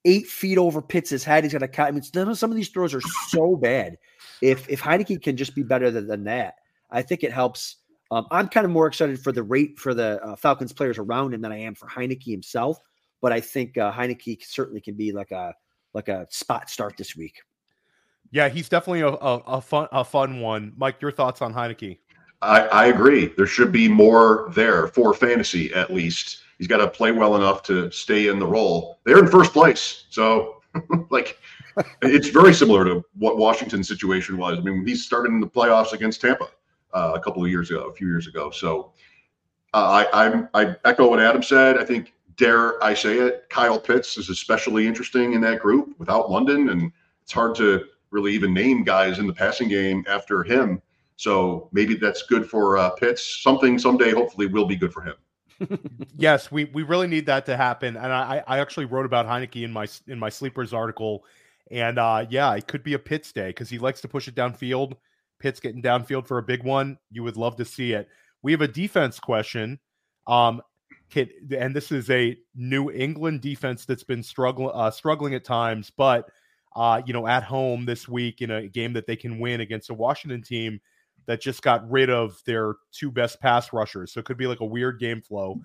eight feet over Pitts' head. He's got a cut. I mean, some of these throws are so bad. If if Heinicke can just be better than, than that, I think it helps. Um, I'm kind of more excited for the rate for the uh, Falcons players around him than I am for Heinicke himself. But I think uh, Heinicke certainly can be like a like a spot start this week. Yeah, he's definitely a, a, a, fun a fun one. Mike, your thoughts on Heinicke? I, I agree. There should be more there for fantasy, at least. He's got to play well enough to stay in the role. They're in first place, so like it's very similar to what Washington's situation was. I mean, he started in the playoffs against Tampa uh, a couple of years ago, a few years ago. So uh, I I'm, I echo what Adam said. I think dare I say it, Kyle Pitts is especially interesting in that group without London, and it's hard to really even name guys in the passing game after him. So maybe that's good for uh, Pitts. Something someday, hopefully, will be good for him. yes, we we really need that to happen. And I I actually wrote about Heinicke in my in my sleepers article, and uh, yeah, it could be a Pitts day because he likes to push it downfield. Pitts getting downfield for a big one. You would love to see it. We have a defense question. Um, and this is a New England defense that's been struggling uh, struggling at times, but uh, you know, at home this week in a game that they can win against a Washington team that just got rid of their two best pass rushers. So it could be like a weird game flow.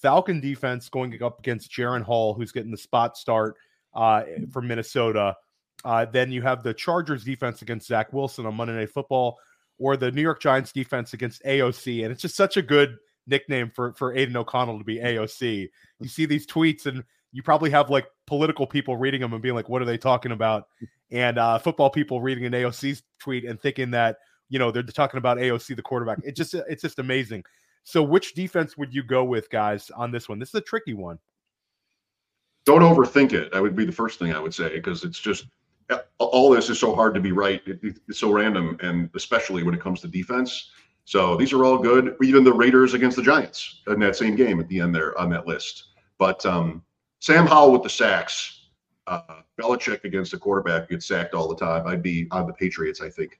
Falcon defense going up against Jaren Hall, who's getting the spot start uh, from Minnesota. Uh, then you have the Chargers defense against Zach Wilson on Monday Night Football, or the New York Giants defense against AOC. And it's just such a good nickname for for Aidan O'Connell to be AOC. You see these tweets, and you probably have like political people reading them and being like, "What are they talking about?" And uh, football people reading an AOC tweet and thinking that you know they're talking about AOC, the quarterback. It just it's just amazing. So, which defense would you go with, guys, on this one? This is a tricky one. Don't overthink it. That would be the first thing I would say because it's just all this is so hard to be right. It, it's so random, and especially when it comes to defense. So these are all good. Even the Raiders against the Giants in that same game at the end there on that list. But um, Sam Howell with the sacks, uh, Belichick against a quarterback gets sacked all the time. I'd be on the Patriots, I think.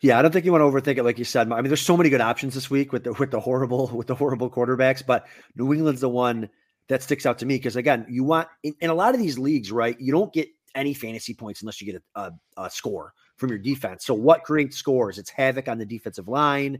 Yeah, I don't think you want to overthink it, like you said. I mean, there's so many good options this week with the with the horrible with the horrible quarterbacks, but New England's the one that sticks out to me because again, you want in, in, a lot of these leagues, right? You don't get any fantasy points unless you get a, a, a score from your defense. So what creates scores? It's havoc on the defensive line.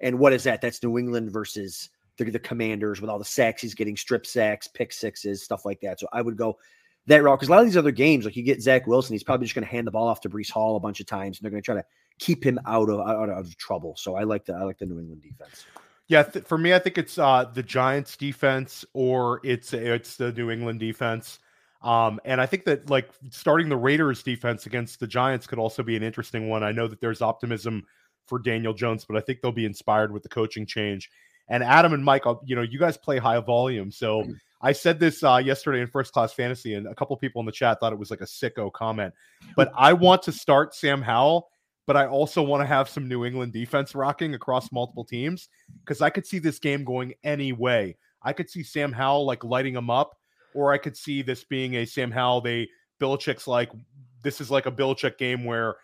And what is that? That's New England versus the, the commanders with all the sacks he's getting, strip sacks, pick sixes, stuff like that. So I would go that route because a lot of these other games, like you get Zach Wilson, he's probably just going to hand the ball off to Breece Hall a bunch of times, and they're going to try to keep him out of out of trouble. So I like the I like the New England defense. Yeah, th- for me, I think it's uh, the Giants defense or it's it's the New England defense. Um, and I think that like starting the Raiders defense against the Giants could also be an interesting one. I know that there's optimism for Daniel Jones, but I think they'll be inspired with the coaching change. And Adam and Mike, you know, you guys play high volume. So mm. I said this uh, yesterday in first class fantasy, and a couple people in the chat thought it was like a sicko comment. But I want to start Sam Howell, but I also want to have some New England defense rocking across multiple teams because I could see this game going any way. I could see Sam Howell like lighting them up or I could see this being a Sam Howell. They Belichick's like this is like a Belichick game where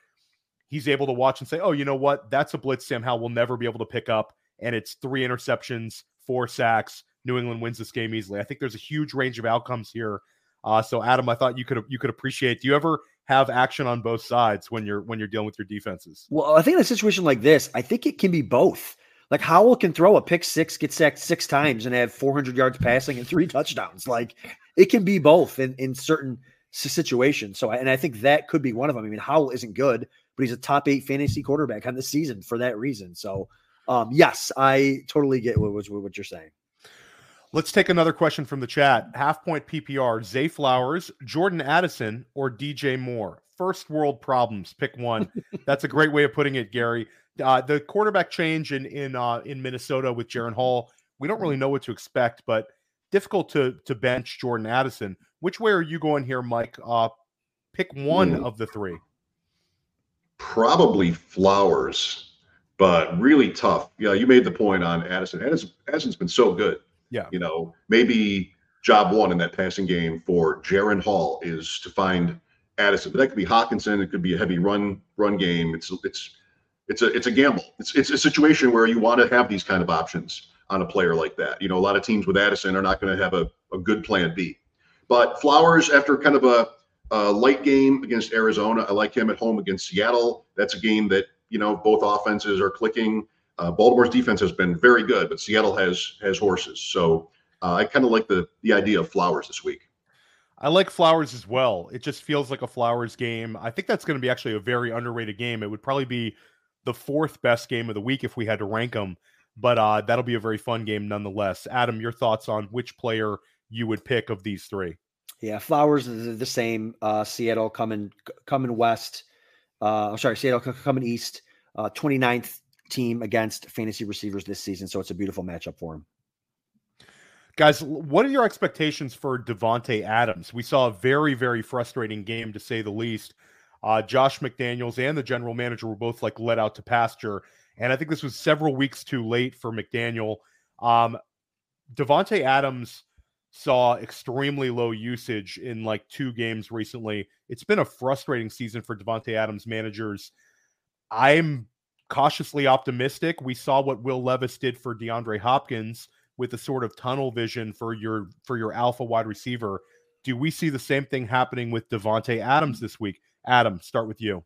he's able to watch and say, "Oh, you know what? That's a blitz Sam Howell will never be able to pick up." And it's three interceptions, four sacks. New England wins this game easily. I think there's a huge range of outcomes here. Uh, so, Adam, I thought you could you could appreciate. Do you ever have action on both sides when you're when you're dealing with your defenses? Well, I think in a situation like this, I think it can be both. Like Howell can throw a pick six, get sacked six times, and have 400 yards passing and three touchdowns. Like it can be both in in certain situations. So, and I think that could be one of them. I mean, Howell isn't good, but he's a top eight fantasy quarterback on the season for that reason. So, um, yes, I totally get what, what, what you're saying. Let's take another question from the chat. Half point PPR: Zay Flowers, Jordan Addison, or DJ Moore. First world problems. Pick one. That's a great way of putting it, Gary. Uh, the quarterback change in in uh, in Minnesota with Jaren Hall, we don't really know what to expect, but difficult to to bench Jordan Addison. Which way are you going here, Mike? Uh, pick one of the three. Probably Flowers, but really tough. Yeah, you made the point on Addison. Addison Addison's been so good. Yeah, you know, maybe job one in that passing game for Jaren Hall is to find Addison, but that could be Hockenson. It could be a heavy run run game. It's it's it's a it's a gamble. It's it's a situation where you want to have these kind of options on a player like that. You know, a lot of teams with Addison are not going to have a, a good plan B. But Flowers, after kind of a, a light game against Arizona, I like him at home against Seattle. That's a game that you know both offenses are clicking. Uh, Baltimore's defense has been very good, but Seattle has has horses. So uh, I kind of like the the idea of Flowers this week. I like Flowers as well. It just feels like a Flowers game. I think that's going to be actually a very underrated game. It would probably be the fourth best game of the week if we had to rank them. But uh, that'll be a very fun game nonetheless. Adam, your thoughts on which player you would pick of these three? Yeah, Flowers is the same. Uh, Seattle coming coming west. Uh, I'm sorry, Seattle coming east. Uh, 29th team against fantasy receivers this season, so it's a beautiful matchup for him. Guys, what are your expectations for Davante Adams? We saw a very, very frustrating game to say the least Uh, Josh McDaniels and the general manager were both like let out to pasture. And I think this was several weeks too late for McDaniel. Um, Davante Adams saw extremely low usage in like two games recently. It's been a frustrating season for Davante Adams managers. I'm cautiously optimistic. We saw what Will Levis did for DeAndre Hopkins with a sort of tunnel vision for your for your alpha wide receiver. Do we see the same thing happening with Davante Adams this week? Adam, start with you.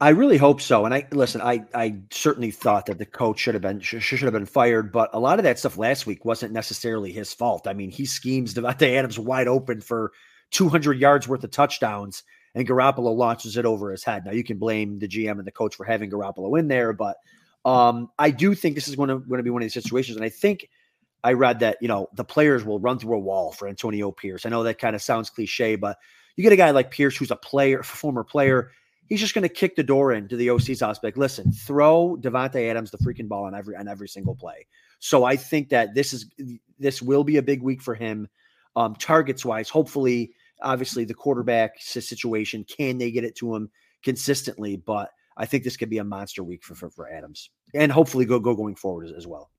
I really hope so. And I listen. I I certainly thought that the coach should have been should, should have been fired, but a lot of that stuff last week wasn't necessarily his fault. I mean, he schemes Davante Adams wide open for 200 yards worth of touchdowns, and Garoppolo launches it over his head. Now you can blame the GM and the coach for having Garoppolo in there, but um, I do think this is going to going to be one of these situations, and I think I read that you know the players will run through a wall for Antonio Pierce. I know that kind of sounds cliche, but you get a guy like Pierce who's a player, former player. He's just going to kick the door into the OC's house. Like, listen, throw Davante Adams the freaking ball on every on every single play. So I think that this is this will be a big week for him, um, targets wise. Hopefully, obviously the quarterback situation can they get it to him consistently, but I think this could be a monster week for for, for Adams and hopefully go go going forward as, as well.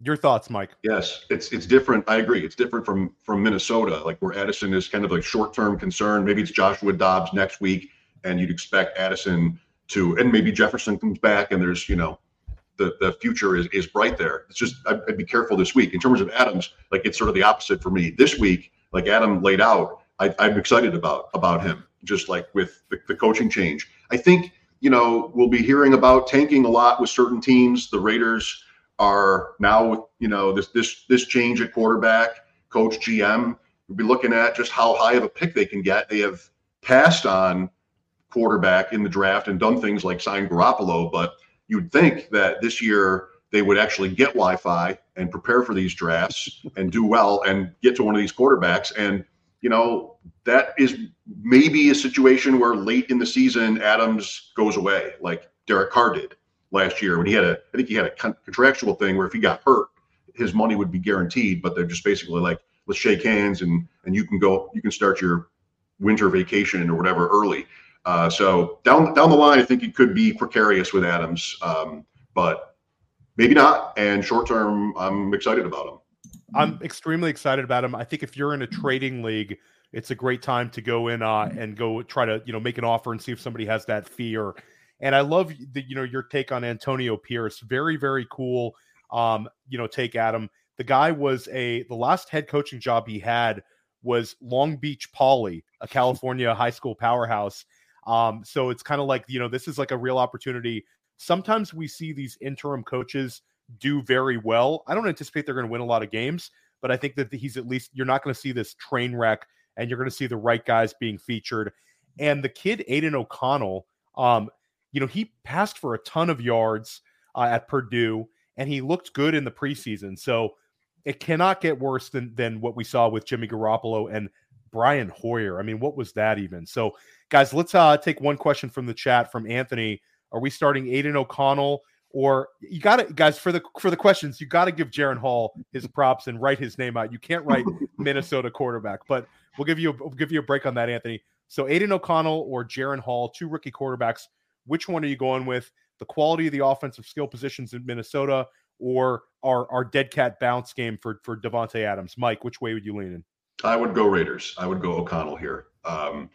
Your thoughts, Mike? Yes, it's it's different. I agree. It's different from from Minnesota, like where Addison is kind of like short term concern. Maybe it's Joshua Dobbs next week, and you'd expect Addison to, and maybe Jefferson comes back, and there's you know, the the future is is bright there. It's just I'd, I'd be careful this week in terms of Adams. Like it's sort of the opposite for me this week. Like Adam laid out, I, I'm excited about about him. Just like with the, the coaching change, I think you know we'll be hearing about tanking a lot with certain teams. The Raiders are now with, you know this this this change at quarterback, coach GM. We'll be looking at just how high of a pick they can get. They have passed on quarterback in the draft and done things like sign Garoppolo, but you'd think that this year they would actually get Wi-Fi and prepare for these drafts and do well and get to one of these quarterbacks. And you know that is maybe a situation where late in the season Adams goes away, like Derek Carr did last year when he had a, I think he had a contractual thing where if he got hurt, his money would be guaranteed. But they're just basically like, let's shake hands and and you can go, you can start your winter vacation or whatever early. Uh, so down down the line, I think it could be precarious with Adams, um, but maybe not. And short term, I'm excited about him. I'm extremely excited about him. I think if you're in a trading league, it's a great time to go in uh, and go try to you know make an offer and see if somebody has that fee or and I love the, you know your take on Antonio Pierce. Very very cool. Um, you know, take Adam. The guy was a the last head coaching job he had was Long Beach Poly, a California high school powerhouse. Um, so it's kind of like you know this is like a real opportunity. Sometimes we see these interim coaches do very well. I don't anticipate they're going to win a lot of games, but I think that he's at least you're not going to see this train wreck, and you're going to see the right guys being featured. And the kid Aidan O'Connell, um, you know, he passed for a ton of yards uh, at Purdue and he looked good in the preseason. So it cannot get worse than than what we saw with Jimmy Garoppolo and Brian Hoyer. I mean, what was that even? So, guys, let's uh, take one question from the chat from Anthony. Are we starting Aidan O'Connell? Or you got to guys for the for the questions, you got to give Jaren Hall his props and write his name out. You can't write Minnesota quarterback, but we'll give you a, we'll give you a break on that, Anthony. So Aidan O'Connell or Jaren Hall, two rookie quarterbacks which one are you going with? The quality of the offensive skill positions in Minnesota or our, our dead cat bounce game for, for Davante Adams? Mike, which way would you lean in? I would go Raiders. I would go O'Connell here. Um,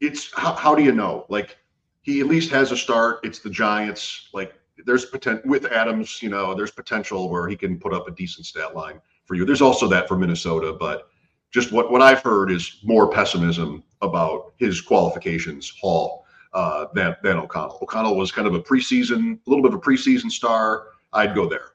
it's how, how do you know? Like he at least has a start. It's the Giants. Like there's potential with Adams. You know, there's potential where he can put up a decent stat line for you. There's also that for Minnesota, but just what what I've heard is more pessimism about his qualifications. Hall uh, than than O'Connell. O'Connell was kind of a preseason, a little bit of a preseason star. I'd go there.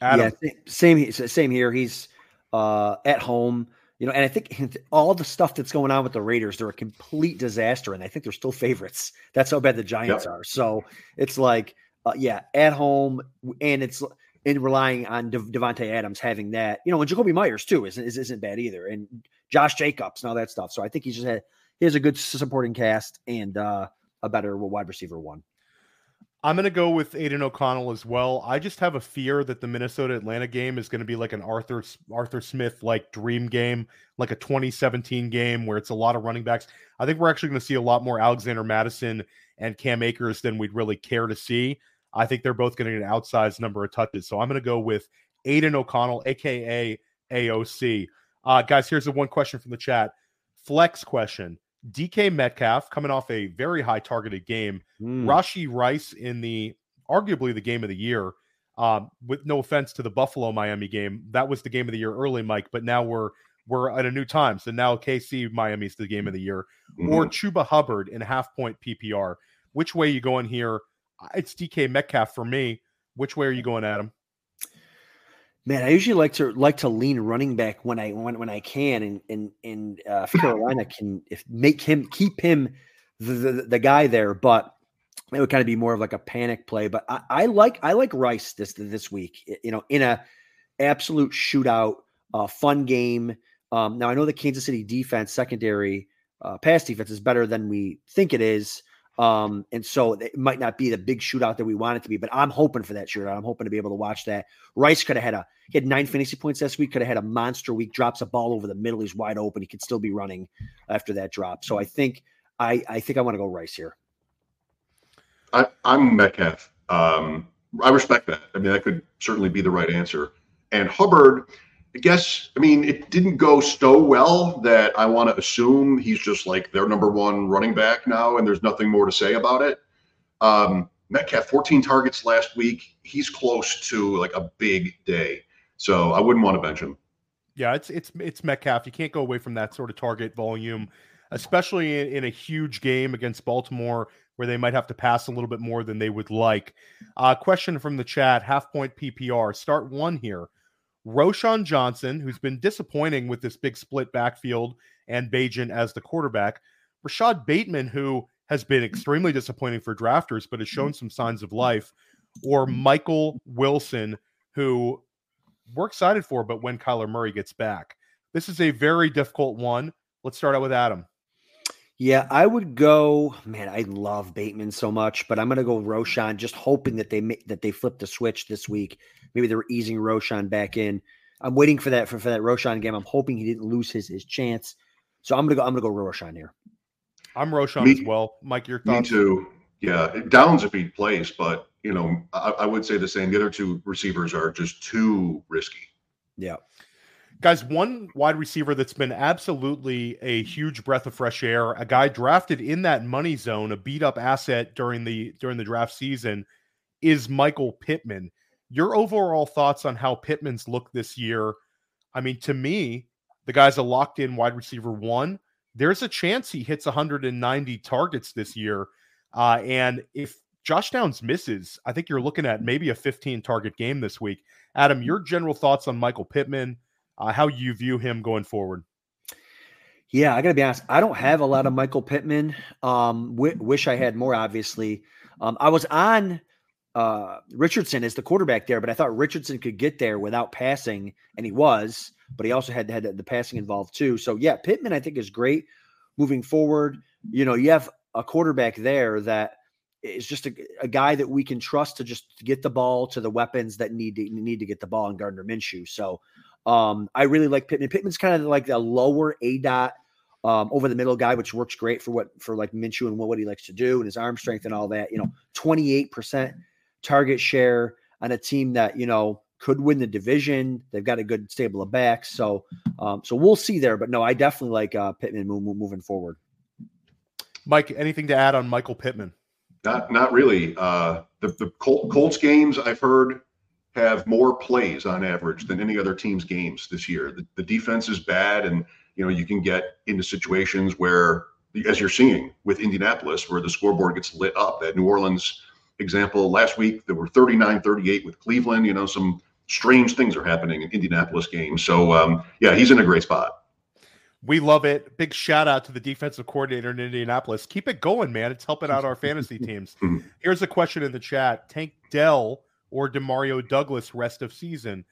Adam. Yeah, same same here. He's uh, at home, you know, and I think all the stuff that's going on with the Raiders, they're a complete disaster, and I think they're still favorites. That's how bad the Giants yep. are. So it's like, uh, yeah, at home, and it's in relying on De- Davante Adams having that, you know, and Jakobi Meyers too isn't isn't bad either, and Josh Jacobs and all that stuff. So I think he's just had he has a good supporting cast and uh, a better wide receiver one. I'm going to go with Aidan O'Connell as well. I just have a fear that the Minnesota Atlanta game is going to be like an Arthur Arthur Smith like dream game, like a 2017 game where it's a lot of running backs. I think we're actually going to see a lot more Alexander Mattison and Cam Akers than we'd really care to see. I think they're both going to get an outsized number of touches. So I'm going to go with Aidan O'Connell, aka AOC. Uh, guys, here's the one question from the chat. Flex question. DK Metcalf coming off a very high targeted game. Mm. Rashee Rice in the arguably the game of the year. Um, with no offense to the Buffalo Miami game, that was the game of the year early, Mike. But now we're we're at a new time. So now KC Miami's the game of the year, mm-hmm. or Chuba Hubbard in half point PPR. Which way you going here? It's DK Metcalf for me. Which way are you going, Adam? Man, I usually like to like to lean running back when I when, when I can, and and and uh, Carolina can if make him keep him the, the, the guy there, but it would kind of be more of like a panic play. But I, I like I like Rice this this week. You know, in a absolute shootout, uh, fun game. Um, now I know the Kansas City defense secondary uh, pass defense is better than we think it is. Um, and so it might not be the big shootout that we want it to be, but I'm hoping for that shootout. I'm hoping to be able to watch that. Rice could have had a he had nine fantasy points this week, could have had a monster week, drops a ball over the middle, he's wide open. He could still be running after that drop. So I think I I think I want to go Rice here. I, I'm Metcalf. Um, I respect that. I mean, that could certainly be the right answer. And Hubbard, I guess, I mean, it didn't go so well that I want to assume he's just like their number one running back now, and there's nothing more to say about it. Um, Metcalf, 14 targets last week. He's close to like a big day. So I wouldn't want to bench him. Yeah, it's it's it's Metcalf. You can't go away from that sort of target volume, especially in, in a huge game against Baltimore where they might have to pass a little bit more than they would like. Uh, question from the chat: half point PPR. Start one here. Roschon Johnson, who's been disappointing with this big split backfield, and Bagent as the quarterback. Rashod Bateman, who has been extremely disappointing for drafters, but has mm-hmm. shown some signs of life, or Michael Wilson, who we're excited for, but when Kyler Murray gets back. This is a very difficult one. Let's start out with Adam. Yeah, I would go. Man, I love Bateman so much, but I'm going to go Roschon, just hoping that they that they flip the switch this week. Maybe they're easing Roschon back in. I'm waiting for that for, for that Roschon game. I'm hoping he didn't lose his his chance. So I'm gonna go. I'm gonna go Roschon here. I'm Roschon me, as well. Mike, your thoughts? Me too. Yeah, Downs if he plays, but you know, I, I would say the same. The other two receivers are just too risky. Yeah. Guys, one wide receiver that's been absolutely a huge breath of fresh air, a guy drafted in that money zone, a beat up asset during the during the draft season, is Michael Pittman. Your overall thoughts on how Pittman's look this year? I mean, to me, the guy's a locked in wide receiver one. There's a chance he hits 190 targets this year. Uh, and if Josh Downs misses, I think you're looking at maybe a 15 target game this week. Adam, your general thoughts on Michael Pittman? Uh, how you view him going forward. Yeah, I got to be honest. I don't have a lot of Michael Pittman. Um, w- wish I had more. Obviously, um, I was on uh, Richardson as the quarterback there, but I thought Richardson could get there without passing, and he was. But he also had had the passing involved too. So yeah, Pittman I think is great moving forward. You know, you have a quarterback there that is just a, a guy that we can trust to just get the ball to the weapons that need to need to get the ball in Gardner Minshew. So um, I really like Pittman. Pittman's kind of like a lower A dot um, over the middle guy, which works great for what for like Minshew and what, what he likes to do and his arm strength and all that. You know, 28% target share on a team that, you know, could win the division. They've got a good stable of backs. So um, so we'll see there. But no, I definitely like uh, Pittman move, move, moving forward. Mike, anything to add on Michael Pittman? Not not really. Uh, the the Colts games I've heard have more plays on average than any other team's games this year. The, the defense is bad, and you know you can get into situations where, as you're seeing with Indianapolis, where the scoreboard gets lit up. That New Orleans example last week, there were 39-38 with Cleveland. You know, some strange things are happening in Indianapolis games. So um, yeah, he's in a great spot. We love it. Big shout out to the defensive coordinator in Indianapolis. Keep it going, man. It's helping out our fantasy teams. Mm-hmm. Here's a question in the chat. Tank Dell or Demario Douglas rest of season.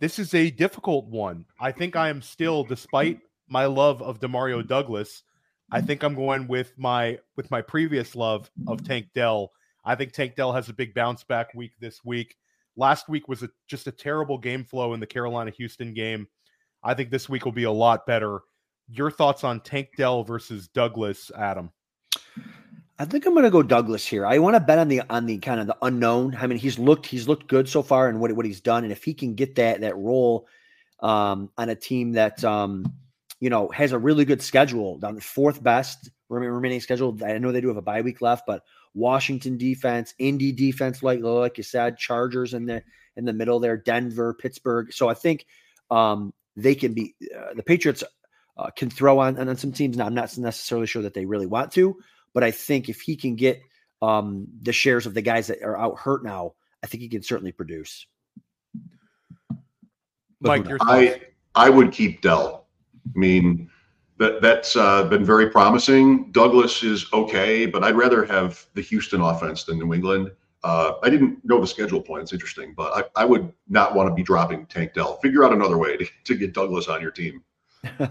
This is a difficult one. I think I am still, despite my love of Demario Douglas, I think I'm going with my with my previous love of Tank Dell. I think Tank Dell has a big bounce back week this week. Last week was a, just a terrible game flow in the Carolina Houston game. I think this week will be a lot better. Your thoughts on Tank Dell versus Douglas, Adam? I think I'm going to go Douglas here. I want to bet on the on the kind of the unknown. I mean, he's looked he's looked good so far and what what he's done, and if he can get that that role um, on a team that um, you know has a really good schedule, down the fourth best remaining schedule. I know they do have a bye week left, but Washington defense, Indy defense, like like you said, Chargers in the in the middle there, Denver, Pittsburgh. So I think um, they can be uh, the Patriots uh, can throw on on some teams. Now I'm not necessarily sure that they really want to, but I think if he can get um, the shares of the guys that are out hurt now, I think he can certainly produce. Mike, I I would keep Dell. I mean, that that's uh, been very promising. Douglas is okay, but I'd rather have the Houston offense than New England. Uh, I didn't know the schedule point. It's interesting, but I, I would not want to be dropping Tank Dell. Figure out another way to, to get Douglas on your team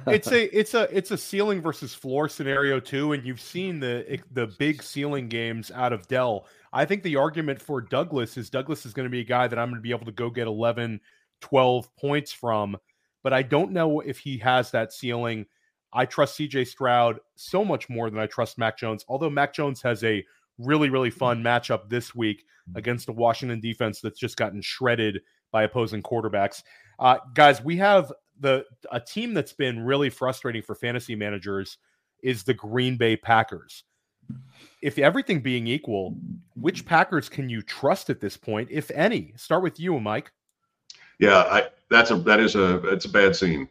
it's a it's a it's a ceiling versus floor scenario too, and you've seen the the big ceiling games out of Dell. I think the argument for Douglas is Douglas is going to be a guy that I'm going to be able to go get 11, 12 points from, but I don't know if he has that ceiling. I trust CJ Stroud so much more than I trust Mac Jones. Although Mac Jones has a really really fun matchup this week against the Washington defense that's just gotten shredded by opposing quarterbacks. Uh, guys, we have the a team that's been really frustrating for fantasy managers is the Green Bay Packers. If everything being equal, which Packers can you trust at this point, if any? Start with you, Mike. Yeah, I, that's a that is a it's a bad scene.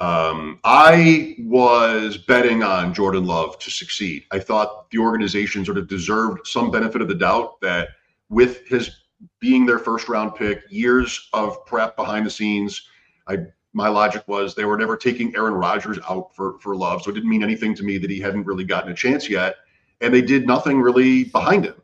Um, I was betting on Jordan Love to succeed. I thought the organization sort of deserved some benefit of the doubt that with his being their first round pick, years of prep behind the scenes, I my logic was they were never taking Aaron Rodgers out for for love, so it didn't mean anything to me that he hadn't really gotten a chance yet, and they did nothing really behind him.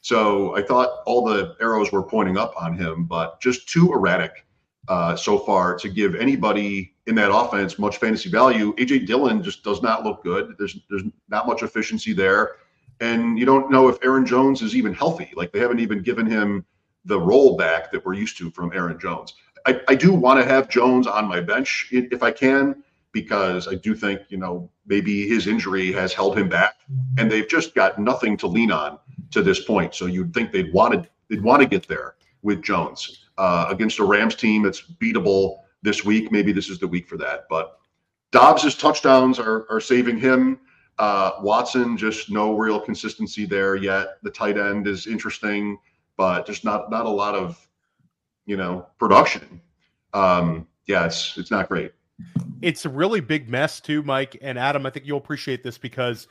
So I thought all the arrows were pointing up on him, but just too erratic uh, so far to give anybody in that offense much fantasy value. AJ Dillon just does not look good. There's there's not much efficiency there, and you don't know if Aaron Jones is even healthy. Like they haven't even given him the roll back that we're used to from Aaron Jones. I, I do want to have Jones on my bench if I can, because I do think, you know, maybe his injury has held him back and they've just got nothing to lean on to this point. So you'd think they'd want to they'd want to get there with Jones uh, against a Rams team that's beatable this week. Maybe this is the week for that. But Doubs's touchdowns are are saving him. Uh, Watson just no real consistency there yet. The tight end is interesting, but just not not a lot of you know, production. Um, yeah, it's it's not great. It's a really big mess too, Mike and Adam. I think you'll appreciate this because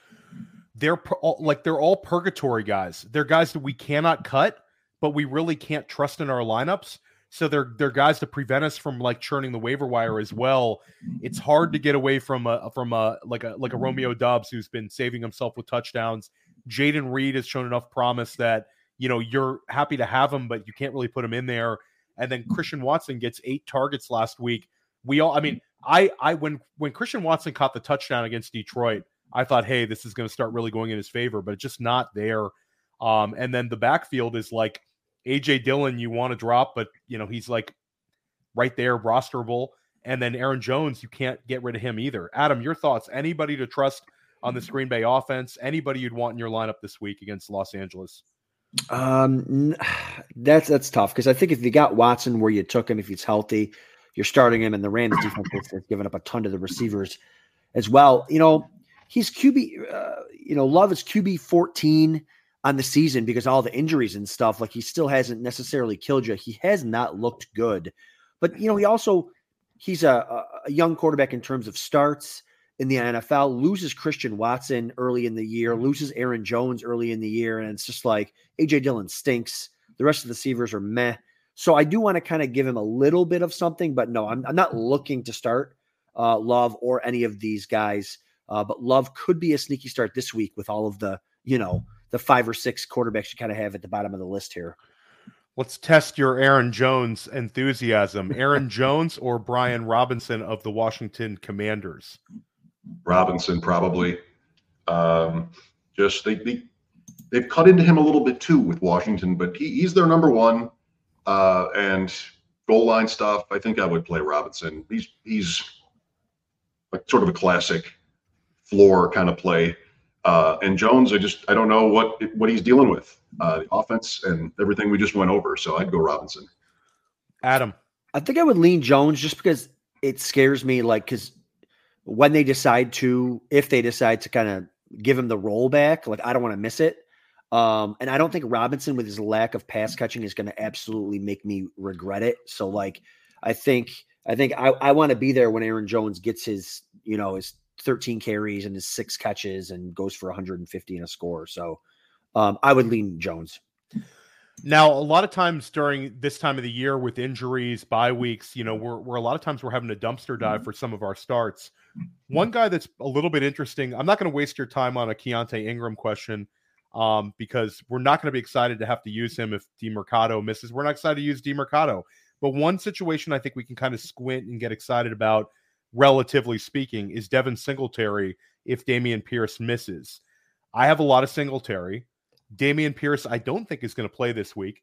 they're like they're all purgatory guys. They're guys that we cannot cut, but we really can't trust in our lineups. So they're they're guys to prevent us from like churning the waiver wire as well. It's hard to get away from a from a like a like a Romeo Doubs who's been saving himself with touchdowns. Jayden Reed has shown enough promise that you know you're happy to have him, but you can't really put him in there and then Christian Watson gets eight targets last week. We all, I mean, I, I when when Christian Watson caught the touchdown against Detroit, I thought, hey, this is going to start really going in his favor, but it's just not there. Um, and then the backfield is like AJ Dillon, you want to drop, but you know he's like right there, rosterable. And then Aaron Jones, you can't get rid of him either. Adam, your thoughts? Anybody to trust on this Green Bay offense? Anybody you'd want in your lineup this week against Los Angeles? Um, that's that's tough because I think if you got Watson where you took him, if he's healthy, you're starting him, and the Rams defense has given up a ton to the receivers as well. You know, he's QB. Uh, you know, Love is QB 14 on the season because all the injuries and stuff. Like he still hasn't necessarily killed you. He has not looked good, but you know, he also he's a, a young quarterback in terms of starts in the NFL, loses Christian Watson early in the year, loses Aaron Jones early in the year, and it's just like AJ Dillon stinks. The rest of the receivers are meh. So I do want to kind of give him a little bit of something, but no, I'm, I'm not looking to start uh, Love or any of these guys. Uh, but Love could be a sneaky start this week with all of the, you know, the five or six quarterbacks you kind of have at the bottom of the list here. Let's test your Aaron Jones enthusiasm. Aaron Jones or Brian Robinson of the Washington Commanders? Robinson probably. Um, just they, they they've cut into him a little bit too with Washington, but he, he's their number one. Uh, and goal line stuff, I think I would play Robinson. He's he's like sort of a classic floor kind of play. Uh, and Jones, I just I don't know what what he's dealing with, uh, the offense and everything we just went over. So I'd go Robinson. Adam, I think I would lean Jones just because it scares me. Like because when they decide to, if they decide to kind of give him the roll back, like I don't want to miss it. Um, and I don't think Robinson, with his lack of pass catching, is going to absolutely make me regret it. So, like, I think I think I, I want to be there when Aaron Jones gets his, you know, his 13 carries and his six catches and goes for 150 and a score. So, um, I would lean Jones. Now, a lot of times during this time of the year with injuries, bye weeks, you know, we're, we're a lot of times we're having a dumpster dive mm-hmm. for some of our starts. One guy that's a little bit interesting, I'm not going to waste your time on a Keaontay Ingram question um, because we're not going to be excited to have to use him if Demercado misses. We're not excited to use Demercado. But one situation I think we can kind of squint and get excited about, relatively speaking, is Devin Singletary if Dameon Pierce misses. I have a lot of Singletary. Dameon Pierce, I don't think is going to play this week.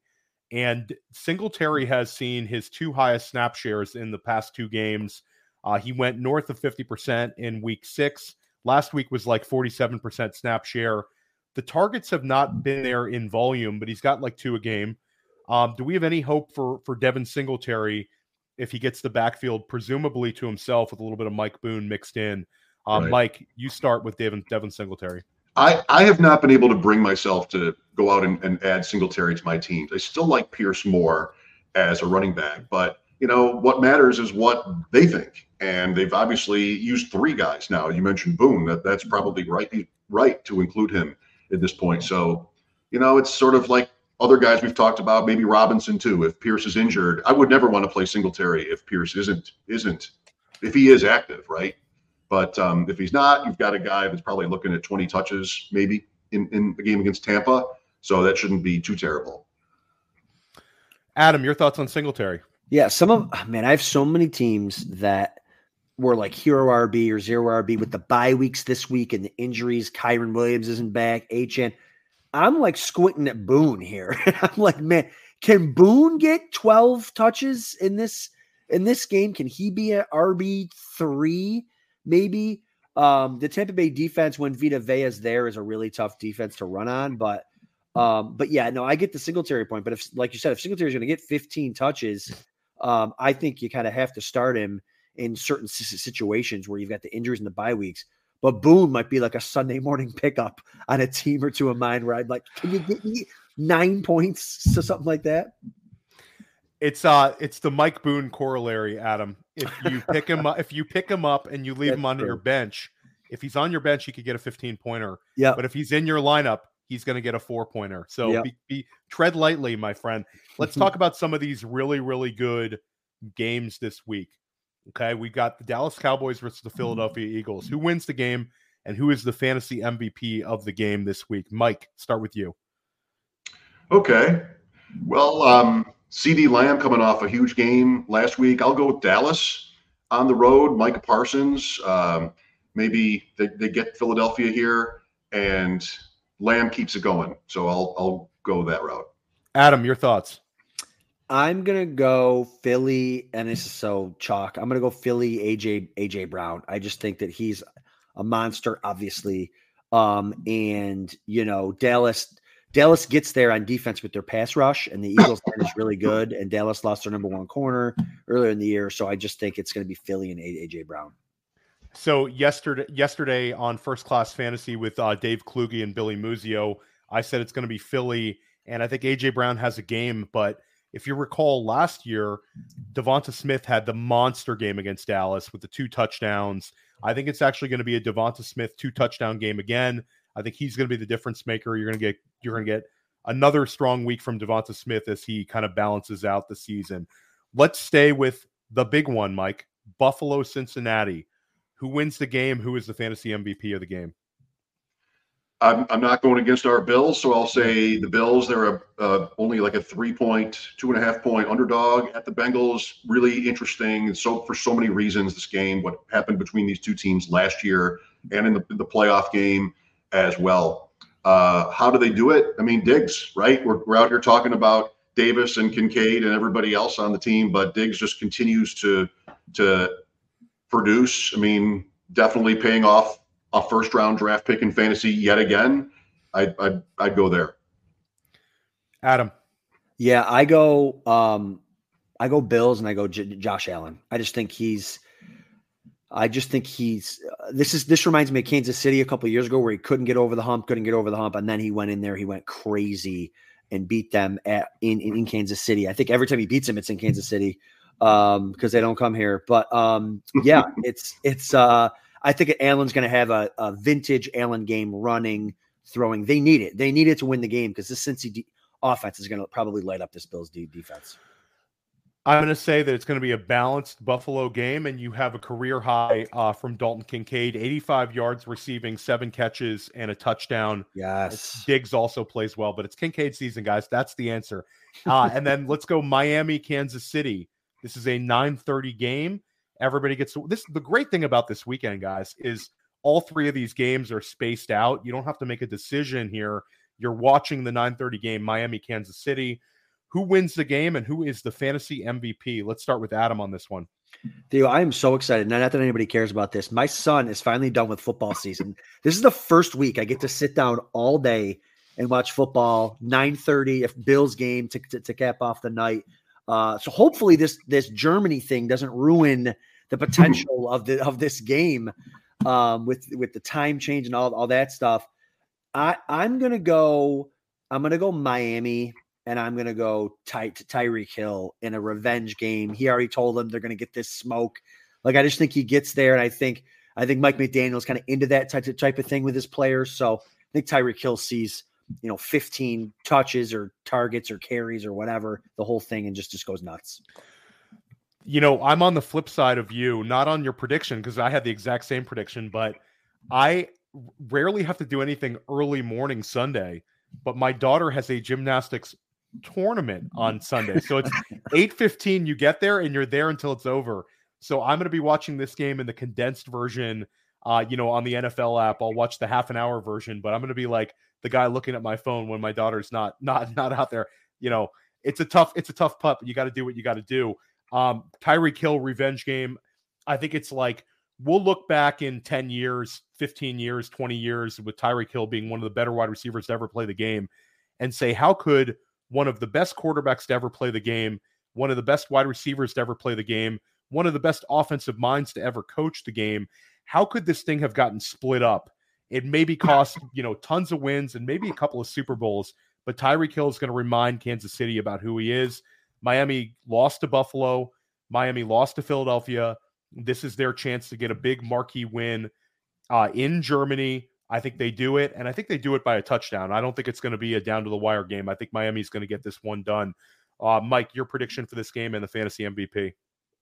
And Singletary has seen his two highest snap shares in the past two games. Uh, he went north of 50% in week six. Last week was like 47% snap share. The targets have not been there in volume, but he's got like two a game. Um, do we have any hope for for Devin Singletary if he gets the backfield, presumably to himself, with a little bit of Mike Boone mixed in? Um, right. Mike, you start with Devin Devin Singletary. I, I have not been able to bring myself to go out and, and add Singletary to my teams. I still like Pierce more as a running back, but you know what matters is what they think, and they've obviously used three guys now. You mentioned Boone; that that's probably right right to include him at this point. So, you know, it's sort of like other guys we've talked about, maybe Robinson too. If Pierce is injured, I would never want to play Singletary if Pierce isn't isn't if he is active, right? But um, if he's not, you've got a guy that's probably looking at 20 touches maybe in in the game against Tampa. So that shouldn't be too terrible. Adam, your thoughts on Singletary? Yeah, some of man, I have so many teams that were like hero RB or zero RB with the bye weeks this week and the injuries. Kyren Williams isn't back. HN. I'm like squinting at Boone here. I'm like, man, can Boone get 12 touches in this in this game? Can he be an RB three? Maybe. Um, the Tampa Bay defense when Vita Vea is there is a really tough defense to run on, but um, but yeah, no, I get the Singletary point. But if, like you said, if Singletary is going to get 15 touches, um, I think you kind of have to start him in certain situations where you've got the injuries and the bye weeks. But Boone might be like a Sunday morning pickup on a team or two of mine where I'd like, can you get me nine points to something like that? It's uh it's the Mike Boone corollary, Adam. If you pick him up if you pick him up and you leave That's him on true. your bench, if he's on your bench, he could get a 15 pointer. Yeah. But if he's in your lineup, he's going to get a four pointer. So yep. be, be, tread lightly, my friend. Let's talk about some of these really, really good games this week. Okay, we got the Dallas Cowboys versus the Philadelphia Eagles. Who wins the game and who is the fantasy MVP of the game this week? Mike, start with you. Okay. Well, um, CeeDee Lamb coming off a huge game last week. I'll go with Dallas on the road. Micah Parsons. Um, maybe they, they get Philadelphia here and Lamb keeps it going. So I'll I'll go that route. Adam, your thoughts? I'm gonna go Philly, and this is so chalk. I'm gonna go Philly. AJ AJ Brown. I just think that he's a monster, obviously. Um, and you know Dallas. Dallas gets there on defense with their pass rush, and the Eagles line is really good. And Dallas lost their number one corner earlier in the year, so I just think it's going to be Philly and AJ Brown. So yesterday, yesterday on First Class Fantasy with uh, Dave Kluge and Billy Muzio, I said it's going to be Philly, and I think AJ Brown has a game, but if you recall last year, Devonta Smith had the monster game against Dallas with the two touchdowns. I think it's actually going to be a Devonta Smith two touchdown game again. I think he's going to be the difference maker. You're going to get you're going to get another strong week from Devonta Smith as he kind of balances out the season. Let's stay with the big one, Mike. Buffalo Cincinnati. Who wins the game? Who is the fantasy MVP of the game? I'm, I'm not going against our Bills, so I'll say the Bills. They're a, uh, only like a three point, two and a half point underdog at the Bengals. Really interesting. So for so many reasons, this game, what happened between these two teams last year and in the, the playoff game as well. Uh, how do they do it? I mean, Diggs, right? We're, we're out here talking about Davis and Kincaid and everybody else on the team, but Diggs just continues to to produce. I mean, definitely paying off a first round draft pick in fantasy yet again. I'd I'd, I'd go there. Adam. Yeah, I go. Um, I go Bills and I go J- Josh Allen. I just think he's. I just think he's. Uh, this is this reminds me of Kansas City a couple years ago where he couldn't get over the hump, couldn't get over the hump, and then he went in there, he went crazy and beat them at in in, in Kansas City. I think every time he beats him, it's in Kansas City um because they don't come here. But um yeah, it's it's. uh I think Allen's going to have a, a vintage Allen game running, throwing. They need it. They need it to win the game because this Cincy de- offense is going to probably light up this Bills de- defense. I'm going to say that it's going to be a balanced Buffalo game, and you have a career high uh, from Dalton Kincaid 85 yards receiving, seven catches, and a touchdown. Yes. Diggs also plays well, but it's Kincaid season, guys. That's the answer. Uh, and then let's go Miami, Kansas City. This is a 9:30 game. Everybody gets to, this. The great thing about this weekend, guys, is all three of these games are spaced out. You don't have to make a decision here. You're watching the 9:30 game, Miami, Kansas City who wins the game and who is the fantasy MVP? Let's start with Adam on this one. Theo, I am so excited. Not that anybody cares about this. My son is finally done with football season. this is the first week I get to sit down all day and watch football. 9:30 if Bills game to, to, to cap off the night. Uh, so hopefully this this Germany thing doesn't ruin the potential of the of this game um, with with the time change and all, all that stuff. I I'm gonna go. I'm gonna go Miami and I'm going to go tight to Tyreek Hill in a revenge game. He already told them they're going to get this smoke. Like I just think he gets there, and I think I think Mike McDaniel's kind of into that type of type of thing with his players. So I think Tyreek Hill sees you know 15 touches or targets or carries or whatever the whole thing and just just goes nuts. You know, I'm on the flip side of you, not on your prediction because I had the exact same prediction, but I rarely have to do anything early morning Sunday. But my daughter has a gymnastics tournament on Sunday. So it's 8:15 you get there and you're there until it's over. So I'm going to be watching this game in the condensed version uh you know on the NFL app. I'll watch the half an hour version, but I'm going to be like the guy looking at my phone when my daughter's not not not out there. You know, it's a tough it's a tough putt, but you got to do what you got to do. Um Tyreek Hill revenge game. I think it's like we'll look back in 10 years, 15 years, 20 years with Tyreek Hill being one of the better wide receivers to ever play the game and say how could one of the best quarterbacks to ever play the game, one of the best wide receivers to ever play the game, one of the best offensive minds to ever coach the game. How could this thing have gotten split up? It maybe cost, you know, tons of wins and maybe a couple of Super Bowls, but Tyreek Hill is going to remind Kansas City about who he is. Miami lost to Buffalo. Miami lost to Philadelphia. This is their chance to get a big marquee win uh, in Germany. I think they do it, and I think they do it by a touchdown. I don't think it's going to be a down to the wire game. I think Miami's going to get this one done. Uh, Mike, your prediction for this game and the fantasy MVP?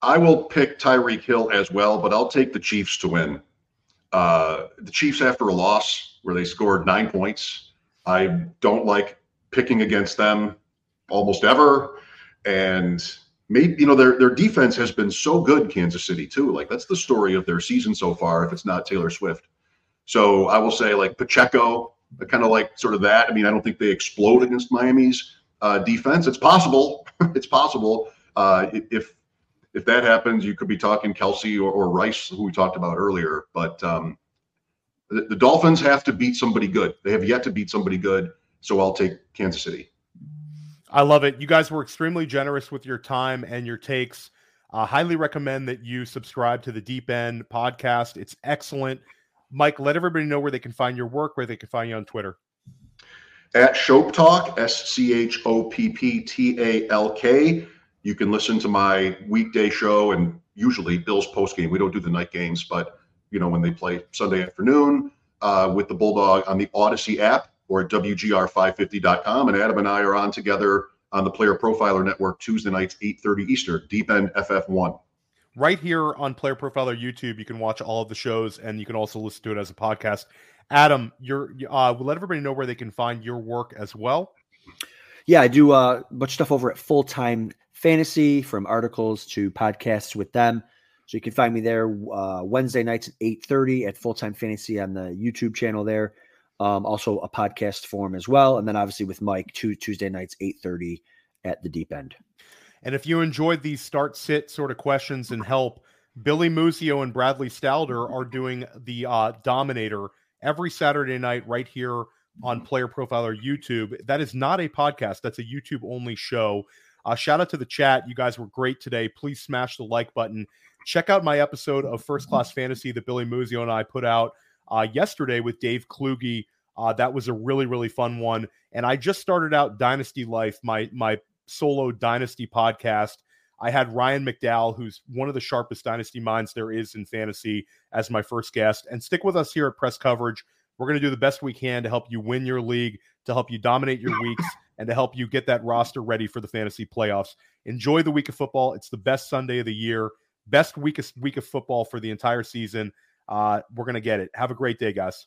I will pick Tyreek Hill as well, but I'll take the Chiefs to win. Uh, the Chiefs, after a loss where they scored nine points, I don't like picking against them almost ever. And maybe you know their their defense has been so good, Kansas City too. Like that's the story of their season so far. If it's not Taylor Swift, so I will say like Pacheco, kind of like sort of that. I mean, I don't think they explode against Miami's uh, defense. It's possible. it's possible. Uh, if if that happens, you could be talking Kelce or, or Rice, who we talked about earlier. But um, the, the Dolphins have to beat somebody good. They have yet to beat somebody good. So I'll take Kansas City. I love it. You guys were extremely generous with your time and your takes. I highly recommend that you subscribe to the Deep End podcast. It's excellent. Mike, let everybody know where they can find your work, where they can find you on Twitter. At Schopp Talk, S C H O P P T A L K. You can listen to my weekday show and usually Bill's post game. We don't do the night games, but you know when they play Sunday afternoon uh, with the Bulldog on the Odyssey app or at WGR550.com. And Adam and I are on together on the Player Profiler Network Tuesday nights, 8:30 Eastern, Deep End FF1 right here on Player Profiler YouTube. You can watch all of the shows, and you can also listen to it as a podcast. Adam, you're uh, we'll let everybody know where they can find your work as well. Yeah, I do uh, a bunch of stuff over at Full Time Fantasy, from articles to podcasts with them. So you can find me there uh, Wednesday nights at eight thirty at Full Time Fantasy on the YouTube channel there. um, also a podcast form as well. And then obviously with Mike, two Tuesday nights, 8:30 at the deep end. And if you enjoyed these start sit sort of questions and help, Billy Muzio and Bradley Stalder are doing the uh, Dominator every Saturday night right here on Player Profiler YouTube. That is not a podcast, that's a YouTube only show. Uh, shout out to the chat. You guys were great today. Please smash the like button. Check out my episode of First Class Fantasy that Billy Muzio and I put out uh, yesterday with Dave Kluge. Uh, that was a really, really fun one. And I just started out Dynasty Life, my my solo Dynasty podcast. I had Ryan McDowell, who's one of the sharpest Dynasty minds there is in fantasy, as my first guest. And stick with us here at Press Coverage. We're going to do the best we can to help you win your league, to help you dominate your weeks, and to help you get that roster ready for the fantasy playoffs. Enjoy the week of football. It's the best Sunday of the year, best week of, week of football for the entire season. Uh, we're going to get it. Have a great day, guys.